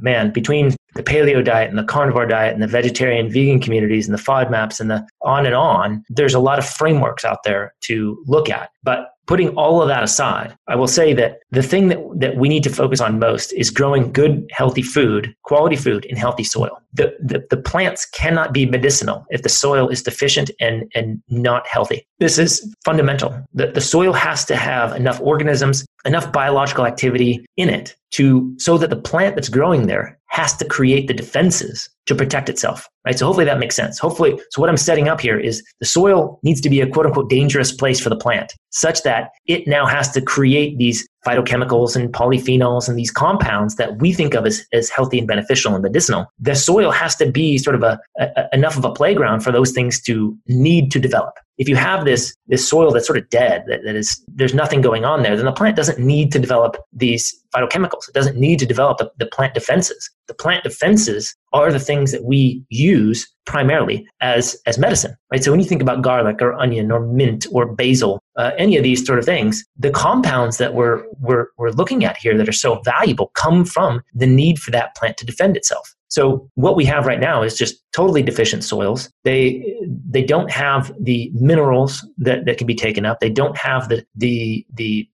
man, between the paleo diet and the carnivore diet and the vegetarian vegan communities and the FODMAPs and the on and on, there's a lot of frameworks out there to look at. But putting all of that aside, I will say that the thing that, that we need to focus on most is growing good, healthy food, quality food in healthy soil. The, the, the plants cannot be medicinal if the soil is deficient and, and not healthy. This is fundamental. The, the soil has to have enough organisms, enough biological activity in it to so that the plant that's growing there has to create the defenses to protect itself right? So hopefully that makes sense. Hopefully so what i'm setting up here is the soil needs to be a quote unquote dangerous place for the plant such that it now has to create these phytochemicals and polyphenols and these compounds that we think of as, as healthy and beneficial and medicinal the soil has to be sort of a, a enough of a playground for those things to need to develop. If you have this this soil that's sort of dead that, that is there's nothing going on there then the plant doesn't need to develop these phytochemicals. It doesn't need to develop the, the plant defenses. The plant defenses are the things that we use primarily as as medicine right? So when you think about garlic or onion or mint or basil uh, any of these sort of things the compounds that we're, we're we're looking at here that are so valuable come from the need for that plant to defend itself so what we have right now is just totally deficient soils. They they don't have the minerals that, that can be taken up. They don't have the the the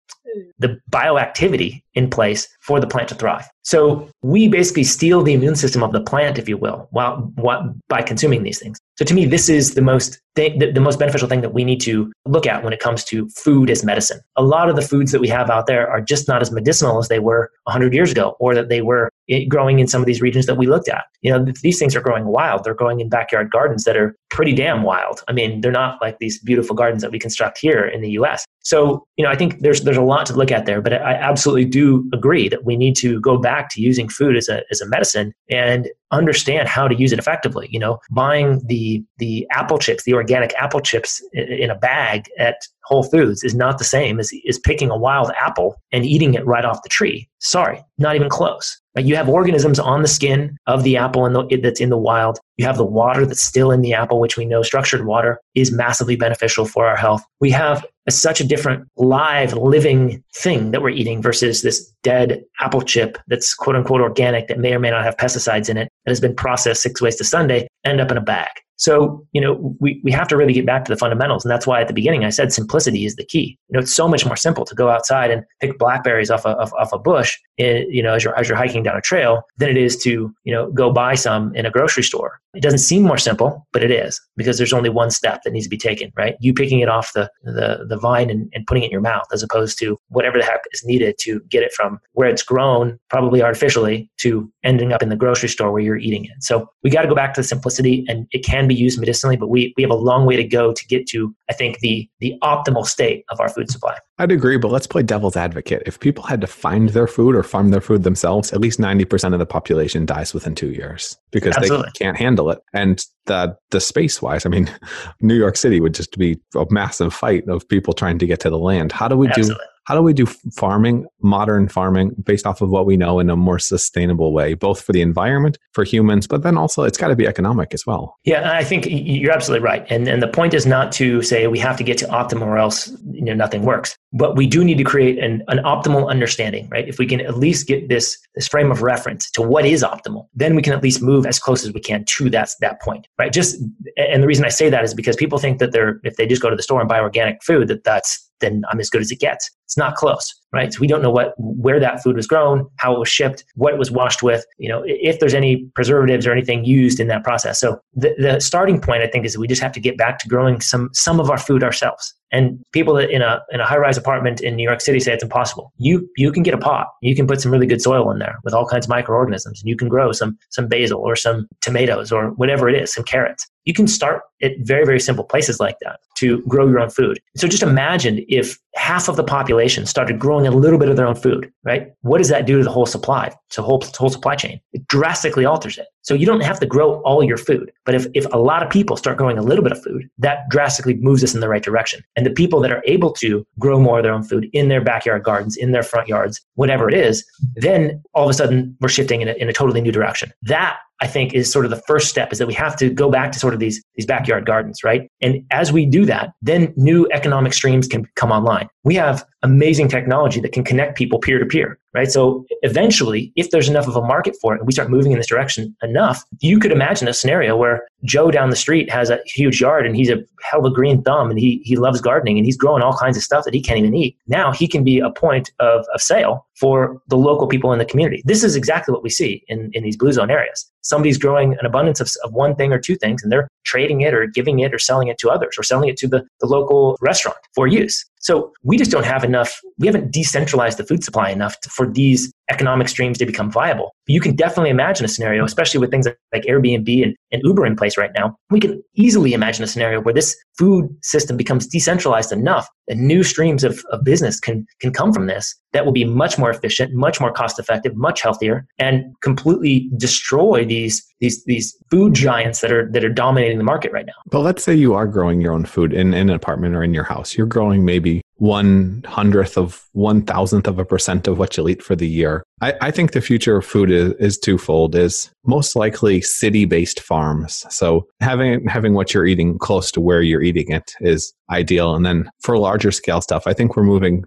the bioactivity in place for the plant to thrive. So we basically steal the immune system of the plant, if you will, while, while by consuming these things. So to me, this is the most th- the, the most beneficial thing that we need to look at when it comes to food as medicine. A lot of the foods that we have out there are just not as medicinal as they were 100 years ago, or that they were growing in some of these regions that we looked at. You know, these things are growing wild. They're growing in backyard gardens that are pretty damn wild. I mean, they're not like these beautiful gardens that we construct here in the U.S. So, you know, I think there's there's a lot to look at there, but I absolutely do agree that we need to go back to using food as a as a medicine and understand how to use it effectively. You know, buying the the apple chips, the organic apple chips in a bag at Whole Foods is not the same as, as picking a wild apple and eating it right off the tree. Sorry, not even close. You have organisms on the skin of the apple in the, that's in the wild. You have the water that's still in the apple, which we know structured water is massively beneficial for our health. We have a, such a different live, living thing that we're eating versus this dead apple chip that's quote unquote organic that may or may not have pesticides in it that has been processed six ways to Sunday end up in a bag. So, you know, we, we have to really get back to the fundamentals. And that's why at the beginning I said simplicity is the key. You know, it's so much more simple to go outside and pick blackberries off a, off, off a bush, in, you know, as you're, as you're hiking down a trail than it is to, you know, go buy some in a grocery store. It doesn't seem more simple, but it is because there's only one step that needs to be taken, right? You picking it off the, the, the vine and, and putting it in your mouth as opposed to whatever the heck is needed to get it from where it's grown, probably artificially, to ending up in the grocery store where you're eating it. So we got to go back to the simplicity and it can can be used medicinally, but we, we have a long way to go to get to, I think, the, the optimal state of our food supply. I'd agree, but let's play devil's advocate. If people had to find their food or farm their food themselves, at least 90% of the population dies within two years because Absolutely. they can't handle it. And the, the space wise, I mean, *laughs* New York City would just be a massive fight of people trying to get to the land. How do we Absolutely. do how do we do farming, modern farming, based off of what we know in a more sustainable way, both for the environment, for humans, but then also it's got to be economic as well? Yeah, I think you're absolutely right. And, and the point is not to say we have to get to optimal or else you know nothing works. But we do need to create an, an optimal understanding, right? If we can at least get this this frame of reference to what is optimal, then we can at least move as close as we can to that, that point, right? Just and the reason I say that is because people think that they're if they just go to the store and buy organic food, that that's then I'm as good as it gets. It's not close, right? So we don't know what where that food was grown, how it was shipped, what it was washed with, you know, if there's any preservatives or anything used in that process. So the, the starting point, I think, is we just have to get back to growing some some of our food ourselves. And people that in a in a high rise apartment in New York City say it's impossible. You you can get a pot. You can put some really good soil in there with all kinds of microorganisms, and you can grow some some basil or some tomatoes or whatever it is, some carrots. You can start at very very simple places like that to grow your own food. So just imagine if half of the population started growing a little bit of their own food, right? What does that do to the whole supply? So whole whole supply chain. It drastically alters it. So you don't have to grow all your food, but if if a lot of people start growing a little bit of food, that drastically moves us in the right direction. And the people that are able to grow more of their own food in their backyard gardens, in their front yards, whatever it is, then all of a sudden we're shifting in a, in a totally new direction. That I think is sort of the first step is that we have to go back to sort of these, these backyard gardens, right? And as we do that, then new economic streams can come online. We have amazing technology that can connect people peer to peer, right? So eventually, if there's enough of a market for it and we start moving in this direction enough, you could imagine a scenario where Joe down the street has a huge yard and he's a hell of a green thumb and he, he loves gardening and he's growing all kinds of stuff that he can't even eat. Now he can be a point of, of sale for the local people in the community. This is exactly what we see in, in these blue zone areas. Somebody's growing an abundance of, of one thing or two things and they're trading it or giving it or selling it to others or selling it to the, the local restaurant for use. So we just don't have enough, we haven't decentralized the food supply enough to, for these economic streams to become viable. You can definitely imagine a scenario, especially with things like, like Airbnb and, and Uber in place right now. We can easily imagine a scenario where this food system becomes decentralized enough that new streams of, of business can, can come from this that will be much more efficient, much more cost effective, much healthier, and completely destroy these these these food giants that are that are dominating the market right now. But let's say you are growing your own food in, in an apartment or in your house. You're growing maybe one hundredth of one thousandth of a percent of what you'll eat for the year. I, I think the future of food is, is twofold is most likely city based farms. So having having what you're eating close to where you're eating it is ideal. And then for larger scale stuff, I think we're moving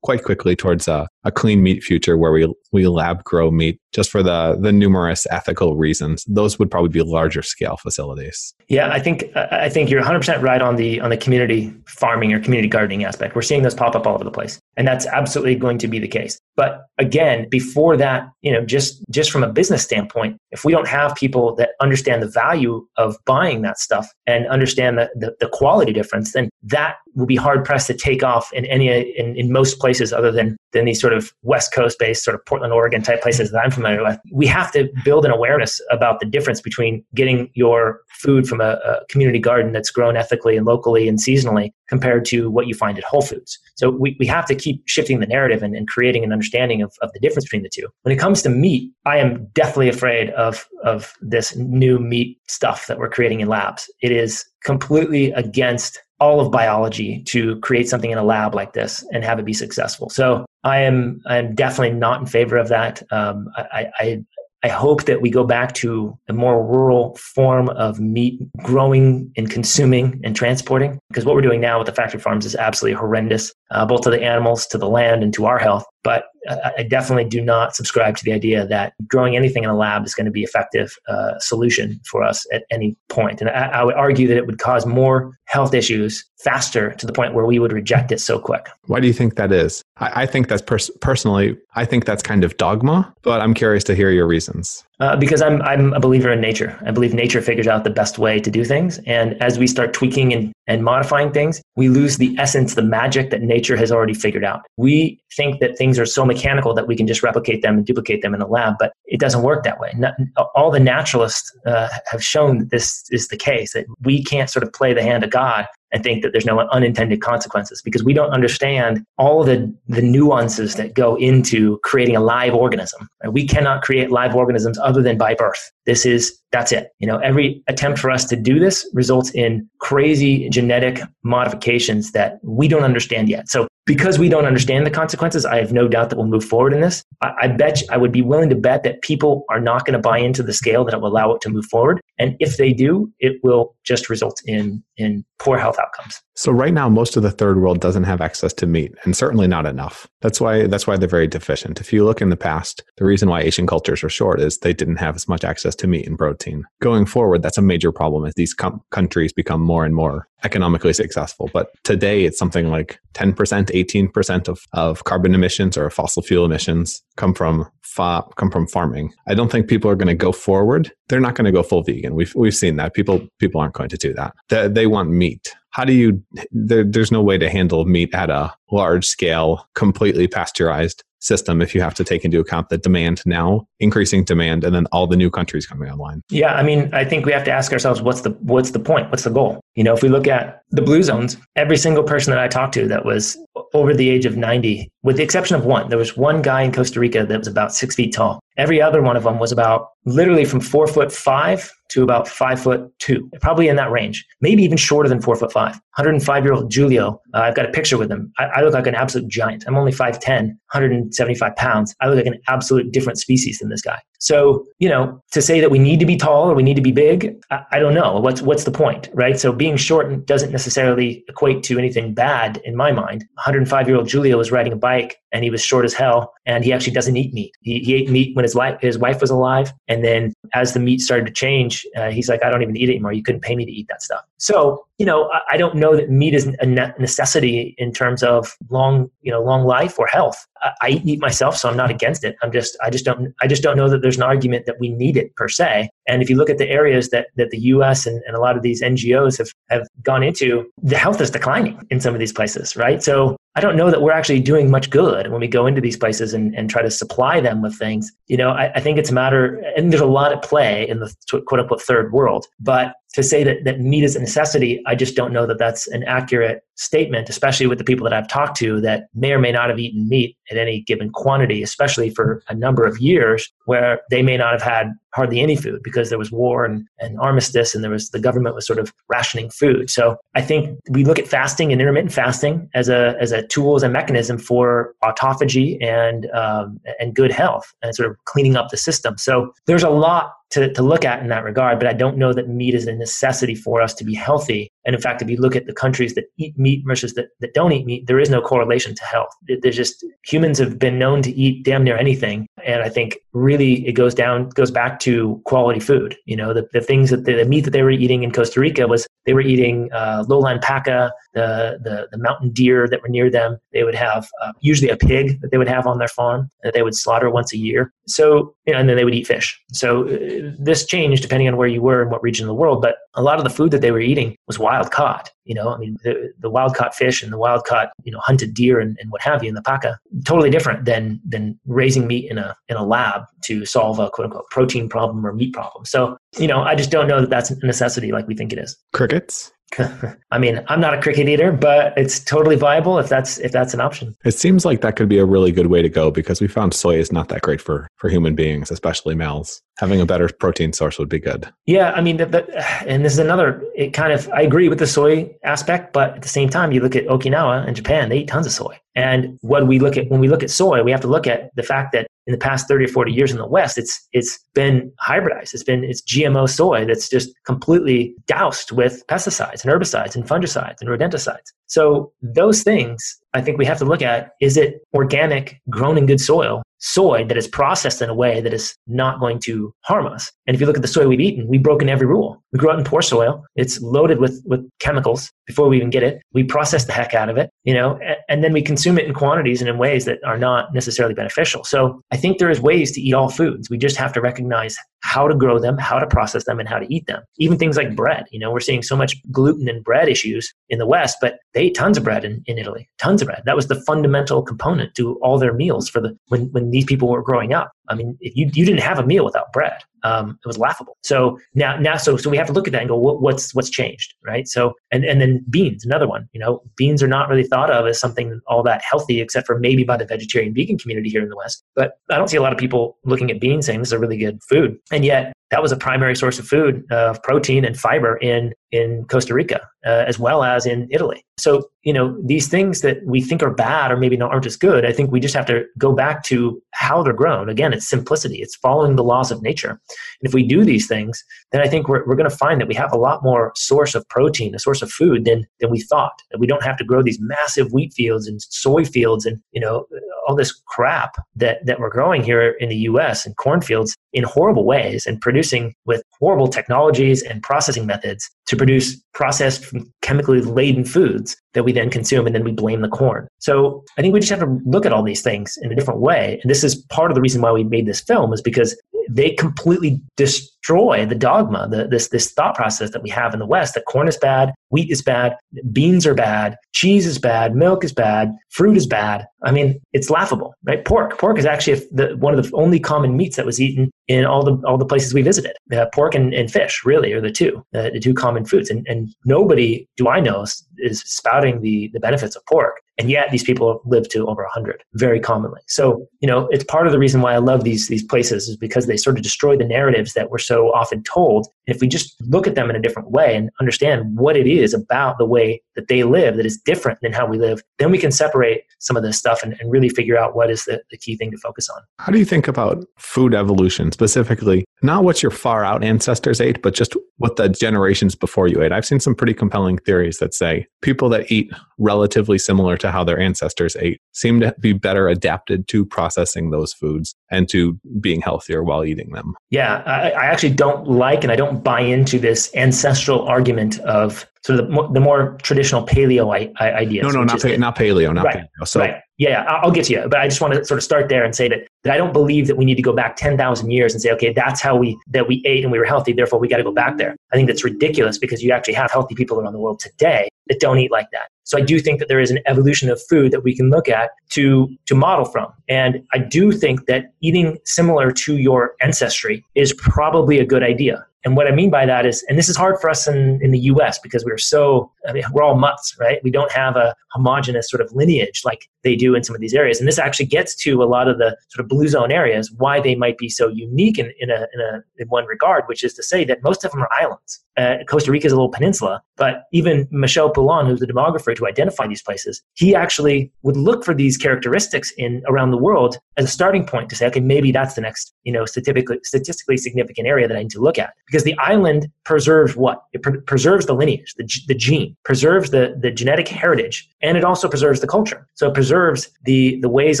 quite quickly towards a, a clean meat future where we we lab grow meat just for the the numerous ethical reasons. Those would probably be larger scale facilities. Yeah, I think I think you're 100% right on the on the community farming or community gardening aspect. We're seeing those pop up all over the place. And that's absolutely going to be the case. But again, before that, you know, just just from a business standpoint, if we don't have people that understand the value of buying that stuff and understand the, the, the quality difference, then that will be hard pressed to take off in any in, in most places other than than these sort of West Coast based sort of Portland, Oregon type places that I'm familiar with. We have to build an awareness about the difference between getting your food from a, a community garden that's grown ethically and locally and seasonally compared to what you find at Whole Foods. So we, we have to keep shifting the narrative and, and creating an understanding of, of the difference between the two. When it comes to meat, I am deathly afraid of, of this new meat stuff that we're creating in labs. It is completely against all of biology to create something in a lab like this and have it be successful. So I am I'm definitely not in favor of that. Um, I, I, I hope that we go back to a more rural form of meat growing and consuming and transporting. Because what we're doing now with the factory farms is absolutely horrendous, uh, both to the animals, to the land, and to our health. But I definitely do not subscribe to the idea that growing anything in a lab is going to be effective uh, solution for us at any point. And I, I, would argue that it would cause more health issues faster to the point where we would reject it so quick. Why do you think that is? I, I think that's pers- personally, I think that's kind of dogma, but I'm curious to hear your reasons. Uh, because I'm I'm a believer in nature. I believe nature figures out the best way to do things, and as we start tweaking and, and modifying things, we lose the essence, the magic that nature has already figured out. We think that things are so mechanical that we can just replicate them and duplicate them in a lab, but it doesn't work that way. Not, all the naturalists uh, have shown that this is the case. That we can't sort of play the hand of God and think that there's no unintended consequences because we don't understand all the, the nuances that go into creating a live organism. We cannot create live organisms other than by birth. This is, that's it. You know, every attempt for us to do this results in crazy genetic modifications that we don't understand yet. So because we don't understand the consequences, I have no doubt that we'll move forward in this. I, I bet you, I would be willing to bet that people are not going to buy into the scale that will allow it to move forward. And if they do, it will just result in in poor health outcomes. So right now, most of the third world doesn't have access to meat, and certainly not enough. That's why that's why they're very deficient. If you look in the past, the reason why Asian cultures are short is they didn't have as much access to meat and protein. Going forward, that's a major problem as these com- countries become more and more economically successful. But today, it's something like 10%, 18% of, of carbon emissions or fossil fuel emissions come from fa- come from farming. I don't think people are going to go forward. They're not going to go full vegan. We've we've seen that people people aren't going to do that. They, they want meat. How do you? There, there's no way to handle meat at a large scale, completely pasteurized system if you have to take into account the demand now, increasing demand, and then all the new countries coming online. Yeah, I mean, I think we have to ask ourselves what's the what's the point? What's the goal? You know, if we look at the blue zones, every single person that I talked to that was over the age of 90, with the exception of one, there was one guy in Costa Rica that was about six feet tall. Every other one of them was about literally from four foot five to about five foot two, probably in that range, maybe even shorter than four foot five. 105 year old Julio, uh, I've got a picture with him. I, I, look like an absolute giant. I'm only 5'10, 175 pounds. I look like an absolute different species than this guy. So, you know, to say that we need to be tall or we need to be big, I, I don't know. What's, what's the point, right? So being short doesn't necessarily equate to anything bad in my mind. 105 year old Julio was riding a bike and he was short as hell and he actually doesn't eat meat. He, he ate meat when his wife, his wife was alive. And then as the meat started to change, uh, he's like, I don't even eat it anymore. You couldn't pay me to eat that stuff. So, you know, I, don't know that meat is a necessity in terms of long, you know, long life or health. I eat meat myself, so I'm not against it. I'm just, I just don't, I just don't know that there's an argument that we need it per se. And if you look at the areas that, that the U.S. And, and a lot of these NGOs have, have gone into, the health is declining in some of these places, right? So I don't know that we're actually doing much good when we go into these places and, and try to supply them with things. You know, I, I think it's a matter, and there's a lot at play in the quote unquote third world. But to say that, that meat is a necessity, I just don't know that that's an accurate statement, especially with the people that I've talked to that may or may not have eaten meat at any given quantity, especially for a number of years where they may not have had hardly any food because there was war and, and armistice and there was the government was sort of rationing food. So I think we look at fasting and intermittent fasting as a as a tool as a mechanism for autophagy and um, and good health and sort of cleaning up the system. So there's a lot to, to look at in that regard, but I don't know that meat is a necessity for us to be healthy. And in fact, if you look at the countries that eat meat versus that, that don't eat meat, there is no correlation to health. There's just humans have been known to eat damn near anything. And I think really it goes down, goes back to quality food. You know, the, the things that the, the meat that they were eating in Costa Rica was they were eating uh, lowland paca, the, the, the mountain deer that were near them. They would have uh, usually a pig that they would have on their farm that they would slaughter once a year. So, and then they would eat fish. So uh, this changed depending on where you were and what region of the world. But a lot of the food that they were eating was wild caught. You know, I mean, the, the wild caught fish and the wild caught, you know, hunted deer and, and what have you in the paca, totally different than than raising meat in a in a lab to solve a quote unquote protein problem or meat problem. So, you know, I just don't know that that's a necessity like we think it is. Crickets. *laughs* I mean, I'm not a cricket eater, but it's totally viable if that's if that's an option. It seems like that could be a really good way to go because we found soy is not that great for for human beings, especially males. Having a better protein source would be good. Yeah, I mean, and this is another. It kind of I agree with the soy aspect, but at the same time, you look at Okinawa and Japan; they eat tons of soy. And what we look at when we look at soy, we have to look at the fact that in the past 30 or 40 years in the West, it's it's been hybridized. It's been it's GMO soy that's just completely doused with pesticides and herbicides and fungicides and rodenticides. So those things I think we have to look at is it organic, grown in good soil, soy that is processed in a way that is not going to harm us. And if you look at the soy we've eaten, we've broken every rule. We grow it in poor soil. It's loaded with, with chemicals before we even get it. We process the heck out of it, you know, and, and then we consume it in quantities and in ways that are not necessarily beneficial. So I think there is ways to eat all foods. We just have to recognize how to grow them, how to process them, and how to eat them. Even things like bread. You know, we're seeing so much gluten and bread issues in the West, but they ate tons of bread in, in Italy, tons of bread. That was the fundamental component to all their meals for the when, when these people were growing up. I mean, if you, you didn't have a meal without bread. Um, it was laughable. So now, now, so so we have to look at that and go, what, what's what's changed, right? So, and and then beans, another one. You know, beans are not really thought of as something all that healthy, except for maybe by the vegetarian vegan community here in the West. But I don't see a lot of people looking at beans saying this is a really good food, and yet that was a primary source of food of protein and fiber in in Costa Rica uh, as well as in Italy. So you know these things that we think are bad or maybe not aren't as good. I think we just have to go back to how they're grown. Again, it's simplicity. It's following the laws of nature. And if we do these things, then I think we're, we're going to find that we have a lot more source of protein, a source of food than than we thought. That we don't have to grow these massive wheat fields and soy fields and you know all this crap that that we're growing here in the U.S. and cornfields in horrible ways and producing with horrible technologies and processing methods to produce processed chemically laden foods that we then consume and then we blame the corn. So I think we just have to look at all these things in a different way. And this is part of the reason why we made this film is because they completely destroy the dogma, the, this, this thought process that we have in the West that corn is bad, wheat is bad, beans are bad, cheese is bad, milk is bad, fruit is bad. I mean, it's laughable, right? Pork. Pork is actually the, one of the only common meats that was eaten in all the all the places we visited. Uh, pork and, and fish really are the two, uh, the two common foods. And, and nobody, do I know, is, is spouting the, the benefits of pork. And yet these people live to over 100 very commonly. So, you know, it's part of the reason why I love these, these places is because they sort of destroy the narratives that we're so often told. And if we just look at them in a different way and understand what it is about the way that they live that is different than how we live, then we can separate some of this stuff and, and really figure out what is the, the key thing to focus on. How do you think about food evolution specifically? Not what your far out ancestors ate, but just what the generations before you ate. I've seen some pretty compelling theories that say people that eat relatively similar to how their ancestors ate seem to be better adapted to processing those foods and to being healthier while eating them. Yeah, I, I actually don't like and I don't buy into this ancestral argument of sort of the, the more traditional paleo ideas. No, no, not, pa- not paleo, not right, paleo. So, right. Yeah, I'll get to you. But I just want to sort of start there and say that, that I don't believe that we need to go back 10,000 years and say, okay, that's how we, that we ate and we were healthy. Therefore, we got to go back there. I think that's ridiculous because you actually have healthy people around the world today that don't eat like that. So I do think that there is an evolution of food that we can look at to, to model from. And I do think that eating similar to your ancestry is probably a good idea. And what I mean by that is, and this is hard for us in, in the US because we're so, I mean, we're all mutts, right? We don't have a homogenous sort of lineage like they do in some of these areas. And this actually gets to a lot of the sort of blue zone areas, why they might be so unique in, in, a, in, a, in one regard, which is to say that most of them are islands. Uh, Costa Rica is a little peninsula, but even Michel Poulain, who's the demographer to identify these places, he actually would look for these characteristics in around the world as a starting point to say, okay, maybe that's the next, you know, statistically, statistically significant area that I need to look at. Because the island preserves what? It pre- preserves the lineage, the, the gene, preserves the, the genetic heritage, and it also preserves the culture. So it preserves the, the ways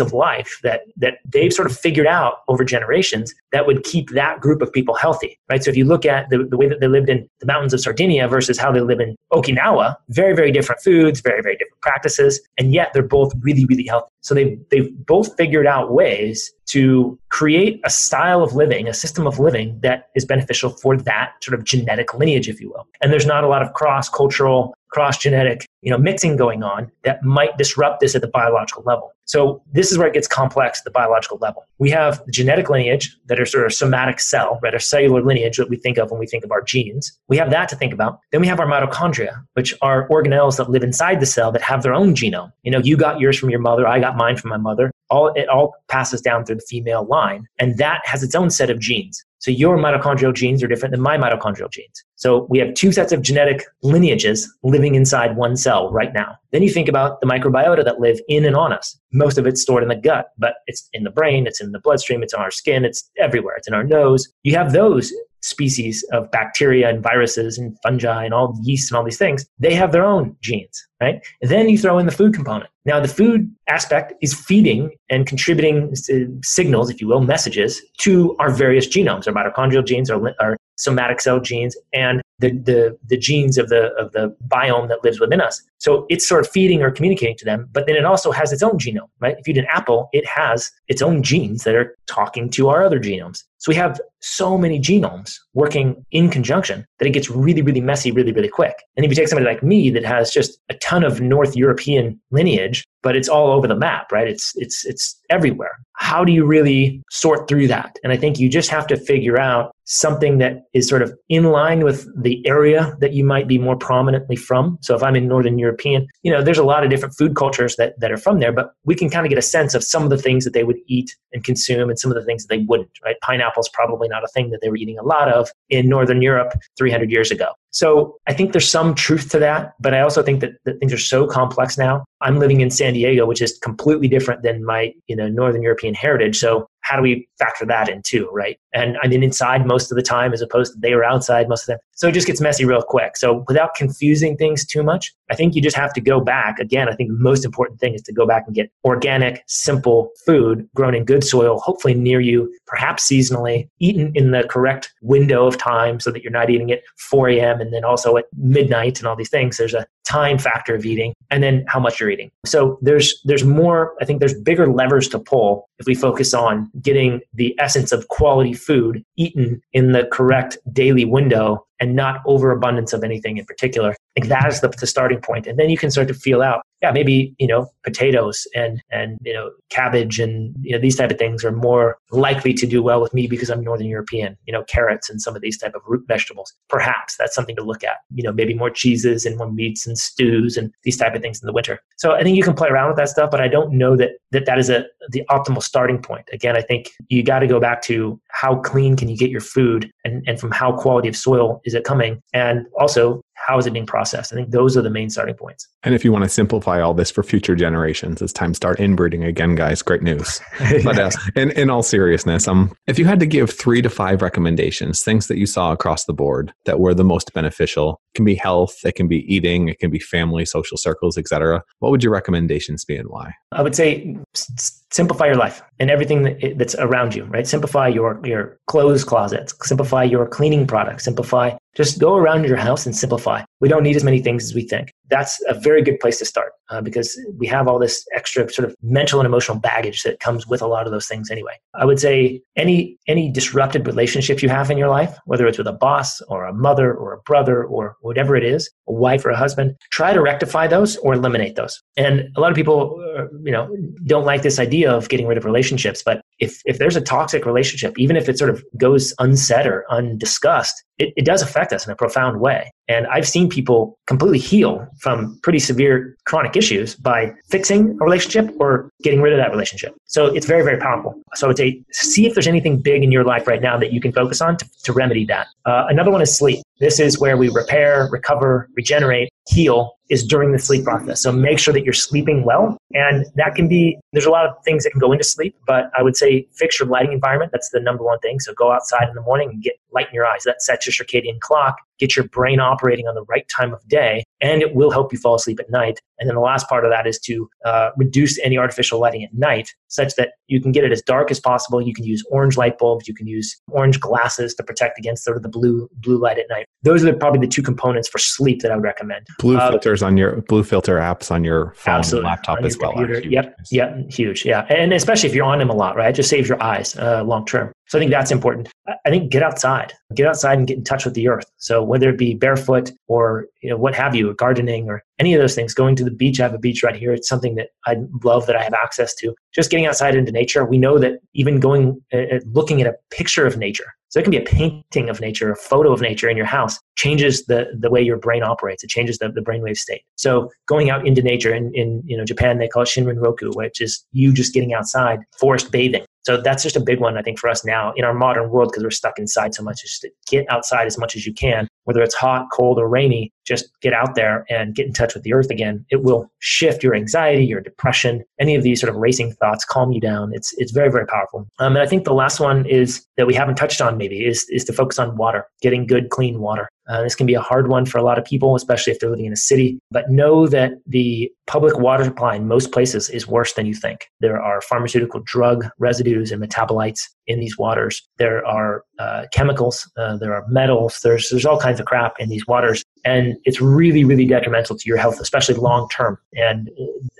of life that, that they've sort of figured out over generations that would keep that group of people healthy, right? So if you look at the, the way that they lived in the mountains of Sardinia versus how they live in Okinawa, very, very different foods, very, very different practices, and yet they're both really, really healthy. So they've, they've both figured out ways to create a style of living, a system of living that is beneficial for that sort of genetic lineage, if you will. And there's not a lot of cross cultural, cross genetic, you know, mixing going on that might disrupt this at the biological level. So this is where it gets complex at the biological level. We have the genetic lineage that are sort of somatic cell, right? Our cellular lineage that we think of when we think of our genes. We have that to think about. Then we have our mitochondria, which are organelles that live inside the cell that have their own genome. You know, you got yours from your mother, I got mine from my mother. All it all passes down through the female line, and that has its own set of genes. So your mitochondrial genes are different than my mitochondrial genes. So we have two sets of genetic lineages living inside one cell right now. Then you think about the microbiota that live in and on us. Most of it's stored in the gut, but it's in the brain, it's in the bloodstream, it's on our skin, it's everywhere, it's in our nose. You have those species of bacteria and viruses and fungi and all yeast and all these things, they have their own genes, right? And then you throw in the food component. Now, the food aspect is feeding and contributing uh, signals, if you will, messages to our various genomes, our mitochondrial genes, our, our somatic cell genes, and the, the, the genes of the, of the biome that lives within us. So it's sort of feeding or communicating to them, but then it also has its own genome, right? If you eat an apple, it has its own genes that are talking to our other genomes. So we have so many genomes working in conjunction that it gets really, really messy really, really quick. And if you take somebody like me that has just a ton of North European lineage, but it's all over the map, right? It's it's it's everywhere. How do you really sort through that? And I think you just have to figure out something that is sort of in line with the area that you might be more prominently from. So if I'm in Northern European, you know, there's a lot of different food cultures that, that are from there, but we can kind of get a sense of some of the things that they would eat and consume and some of the things that they wouldn't, right? Pineapple's probably not a thing that they were eating a lot of in Northern Europe 300 years ago. So I think there's some truth to that, but I also think that, that things are so complex now. I'm living in San Diego, which is completely different than my, you know, Northern European heritage. So how do we factor that in too, right? And I'm in inside most of the time as opposed to they were outside most of the time. So it just gets messy real quick. So without confusing things too much, I think you just have to go back. Again, I think the most important thing is to go back and get organic, simple food grown in good soil, hopefully near you, perhaps seasonally, eaten in the correct window of time so that you're not eating at 4 a.m. and then also at midnight and all these things. There's a time factor of eating and then how much you're eating. So there's there's more I think there's bigger levers to pull if we focus on getting the essence of quality food eaten in the correct daily window and not overabundance of anything in particular. I think that is the, the starting point. And then you can start to feel out, yeah, maybe, you know, potatoes and, and, you know, cabbage and, you know, these type of things are more likely to do well with me because I'm Northern European, you know, carrots and some of these type of root vegetables. Perhaps that's something to look at, you know, maybe more cheeses and more meats and stews and these type of things in the winter. So I think you can play around with that stuff, but I don't know that that, that is a, the optimal starting point. Again, I think you got to go back to how clean can you get your food and, and from how quality of soil is it coming? And also, how is it being processed? I think those are the main starting points. And if you want to simplify all this for future generations, it's time to start inbreeding again, guys. Great news. *laughs* but uh, in, in all seriousness, um, if you had to give three to five recommendations, things that you saw across the board that were the most beneficial, it can be health, it can be eating, it can be family, social circles, etc. What would your recommendations be and why? I would say simplify your life and everything that, that's around you, right? Simplify your, your clothes closets, simplify your cleaning products, simplify just go around your house and simplify. We don't need as many things as we think. That's a very good place to start uh, because we have all this extra sort of mental and emotional baggage that comes with a lot of those things anyway. I would say any any disrupted relationship you have in your life, whether it's with a boss or a mother or a brother or whatever it is, a wife or a husband, try to rectify those or eliminate those. And a lot of people, uh, you know, don't like this idea of getting rid of relationships, but if if there's a toxic relationship, even if it sort of goes unsaid or undiscussed, it, it does affect us in a profound way. And I've seen people completely heal from pretty severe chronic issues by fixing a relationship or getting rid of that relationship. So it's very, very powerful. So it's a see if there's anything big in your life right now that you can focus on to, to remedy that. Uh, another one is sleep. This is where we repair, recover, regenerate, heal is during the sleep process. So make sure that you're sleeping well. And that can be, there's a lot of things that can go into sleep, but I would say fix your lighting environment. That's the number one thing. So go outside in the morning and get light in your eyes. That sets your circadian clock, get your brain operating on the right time of day, and it will help you fall asleep at night. And then the last part of that is to uh, reduce any artificial lighting at night such that you can get it as dark as possible. You can use orange light bulbs, you can use orange glasses to protect against sort of the blue blue light at night. Those are the, probably the two components for sleep that I would recommend. Blue uh, filters on your blue filter apps on your phone absolutely. and laptop as well. Yep, yep, huge. Yeah, and especially if you're on them a lot, right? It just saves your eyes uh, long term. So I think that's important. I think get outside, get outside and get in touch with the earth. So whether it be barefoot or you know what have you, gardening or any of those things, going to the beach. I have a beach right here. It's something that I love that I have access to. Just getting outside into nature. We know that even going uh, looking at a picture of nature so it can be a painting of nature, a photo of nature in your house, changes the, the way your brain operates. It changes the, the brainwave state. So going out into nature in, in you know Japan, they call it Shinrin Yoku, which is you just getting outside, forest bathing. So that's just a big one, I think, for us now in our modern world because we're stuck inside so much. Is just to get outside as much as you can, whether it's hot, cold, or rainy. Just get out there and get in touch with the earth again. It will shift your anxiety, your depression, any of these sort of racing thoughts, calm you down. It's it's very very powerful. Um, and I think the last one is that we haven't touched on maybe is is to focus on water, getting good clean water. Uh, this can be a hard one for a lot of people, especially if they're living in a city. But know that the public water supply in most places is worse than you think. There are pharmaceutical drug residues and metabolites in these waters. There are uh, chemicals. Uh, there are metals. There's there's all kinds of crap in these waters and it's really, really detrimental to your health, especially long term. And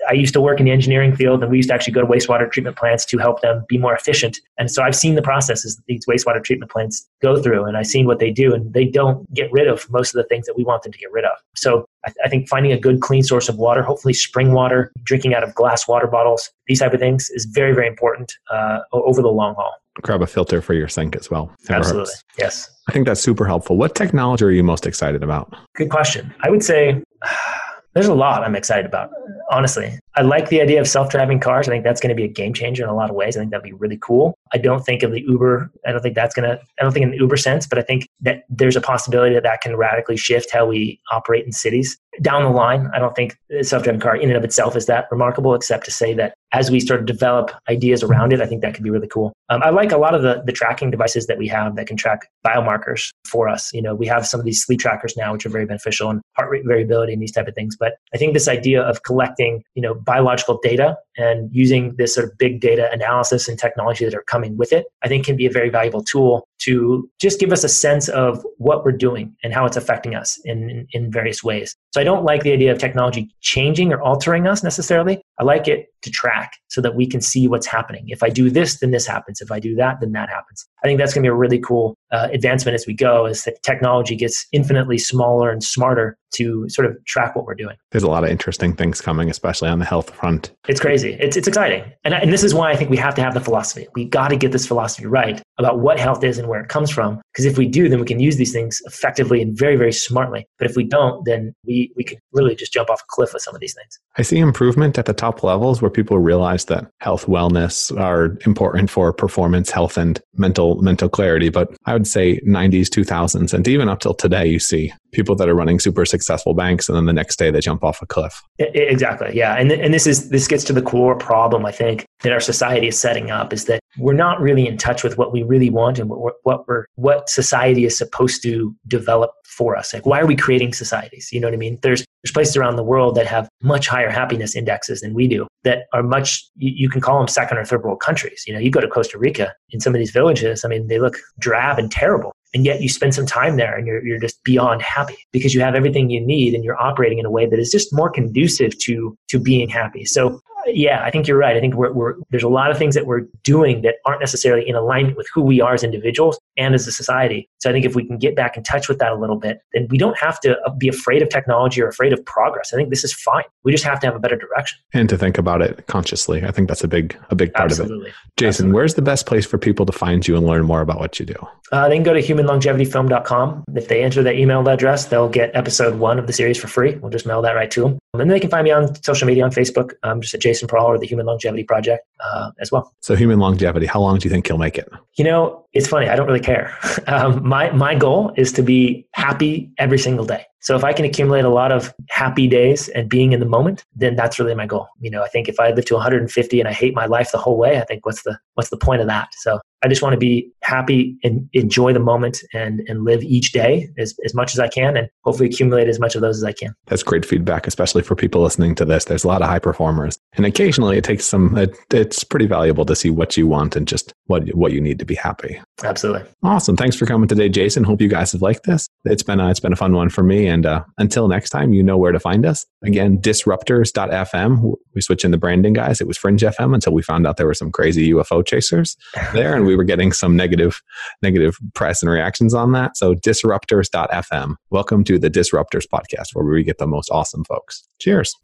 I used to work in the engineering field, and we used to actually go to wastewater treatment plants to help them be more efficient. And so I've seen the processes that these wastewater treatment plants go through, and I've seen what they do, and they don't get rid of most of the things that we want them to get rid of. So I, th- I think finding a good, clean source of water, hopefully spring water, drinking out of glass water bottles, these type of things is very, very important uh, over the long haul. Grab a filter for your sink as well. Never Absolutely. Hurts. Yes. I think that's super helpful. What technology are you most excited about? Good question. I would say *sighs* there's a lot I'm excited about, honestly. I like the idea of self driving cars. I think that's going to be a game changer in a lot of ways. I think that'd be really cool. I don't think of the Uber, I don't think that's going to, I don't think in the Uber sense, but I think that there's a possibility that that can radically shift how we operate in cities. Down the line, I don't think a self driving car in and of itself is that remarkable, except to say that as we start to develop ideas around it, I think that could be really cool. Um, I like a lot of the, the tracking devices that we have that can track biomarkers for us. You know, we have some of these sleep trackers now, which are very beneficial and heart rate variability and these type of things. But I think this idea of collecting, you know, biological data and using this sort of big data analysis and technology that are coming with it, I think can be a very valuable tool to just give us a sense of what we're doing and how it's affecting us in, in, in various ways. So I don't like the idea of technology changing or altering us necessarily. I like it to track so that we can see what's happening. If I do this, then this happens. If I do that, then that happens. I think that's going to be a really cool uh, advancement as we go, as that technology gets infinitely smaller and smarter to sort of track what we're doing. There's a lot of interesting things coming, especially on the health front. It's crazy. It's, it's exciting. And, and this is why I think we have to have the philosophy. We got to get this philosophy right about what health is and where it comes from. Because if we do, then we can use these things effectively and very, very smartly. But if we don't, then we, we could literally just jump off a cliff with some of these things. I see improvement at the top levels where people realize that health, wellness are important for performance, health, and mental mental clarity. But I would say 90s, 2000s, and even up till today, you see people that are running super successful banks, and then the next day they jump off a cliff. Exactly, yeah, and and this is this gets to the core problem I think that our society is setting up is that we're not really in touch with what we really want and what we're, what we're what society is supposed to develop for us. Like, why are we creating societies? You know what I mean? There's there's places around the world that have much higher happiness indexes than we do that are much you, you can call them second or third world countries. You know, you go to Costa Rica in some of these villages. I mean, they look drab and terrible and yet you spend some time there and you're, you're just beyond happy because you have everything you need and you're operating in a way that is just more conducive to to being happy so yeah, I think you're right. I think we're, we're, there's a lot of things that we're doing that aren't necessarily in alignment with who we are as individuals and as a society. So I think if we can get back in touch with that a little bit, then we don't have to uh, be afraid of technology or afraid of progress. I think this is fine. We just have to have a better direction and to think about it consciously. I think that's a big a big part Absolutely. of it. Jason, Absolutely. where's the best place for people to find you and learn more about what you do? Uh, they can go to humanlongevityfilm.com. If they enter that email address, they'll get episode one of the series for free. We'll just mail that right to them. And then they can find me on social media on Facebook, I'm just at Jason Prall or the Human Longevity Project uh, as well. So, human longevity, how long do you think you'll make it? You know, it's funny. I don't really care. *laughs* Um, my my goal is to be happy every single day. So if I can accumulate a lot of happy days and being in the moment, then that's really my goal. You know, I think if I live to 150 and I hate my life the whole way, I think what's the what's the point of that? So I just want to be happy and enjoy the moment and, and live each day as, as much as I can and hopefully accumulate as much of those as I can. That's great feedback, especially for people listening to this. There's a lot of high performers. And occasionally it takes some, it, it's pretty valuable to see what you want and just what, what you need to be happy. Absolutely. Awesome. Thanks for coming today, Jason. Hope you guys have liked this. It's been a, it's been a fun one for me. And uh, until next time, you know where to find us. Again, disruptors.fm. We switch in the branding, guys. It was Fringe FM until we found out there were some crazy UFO chasers *laughs* there. And we we were getting some negative negative press and reactions on that. So disruptors.fm. Welcome to the Disruptors podcast where we get the most awesome folks. Cheers.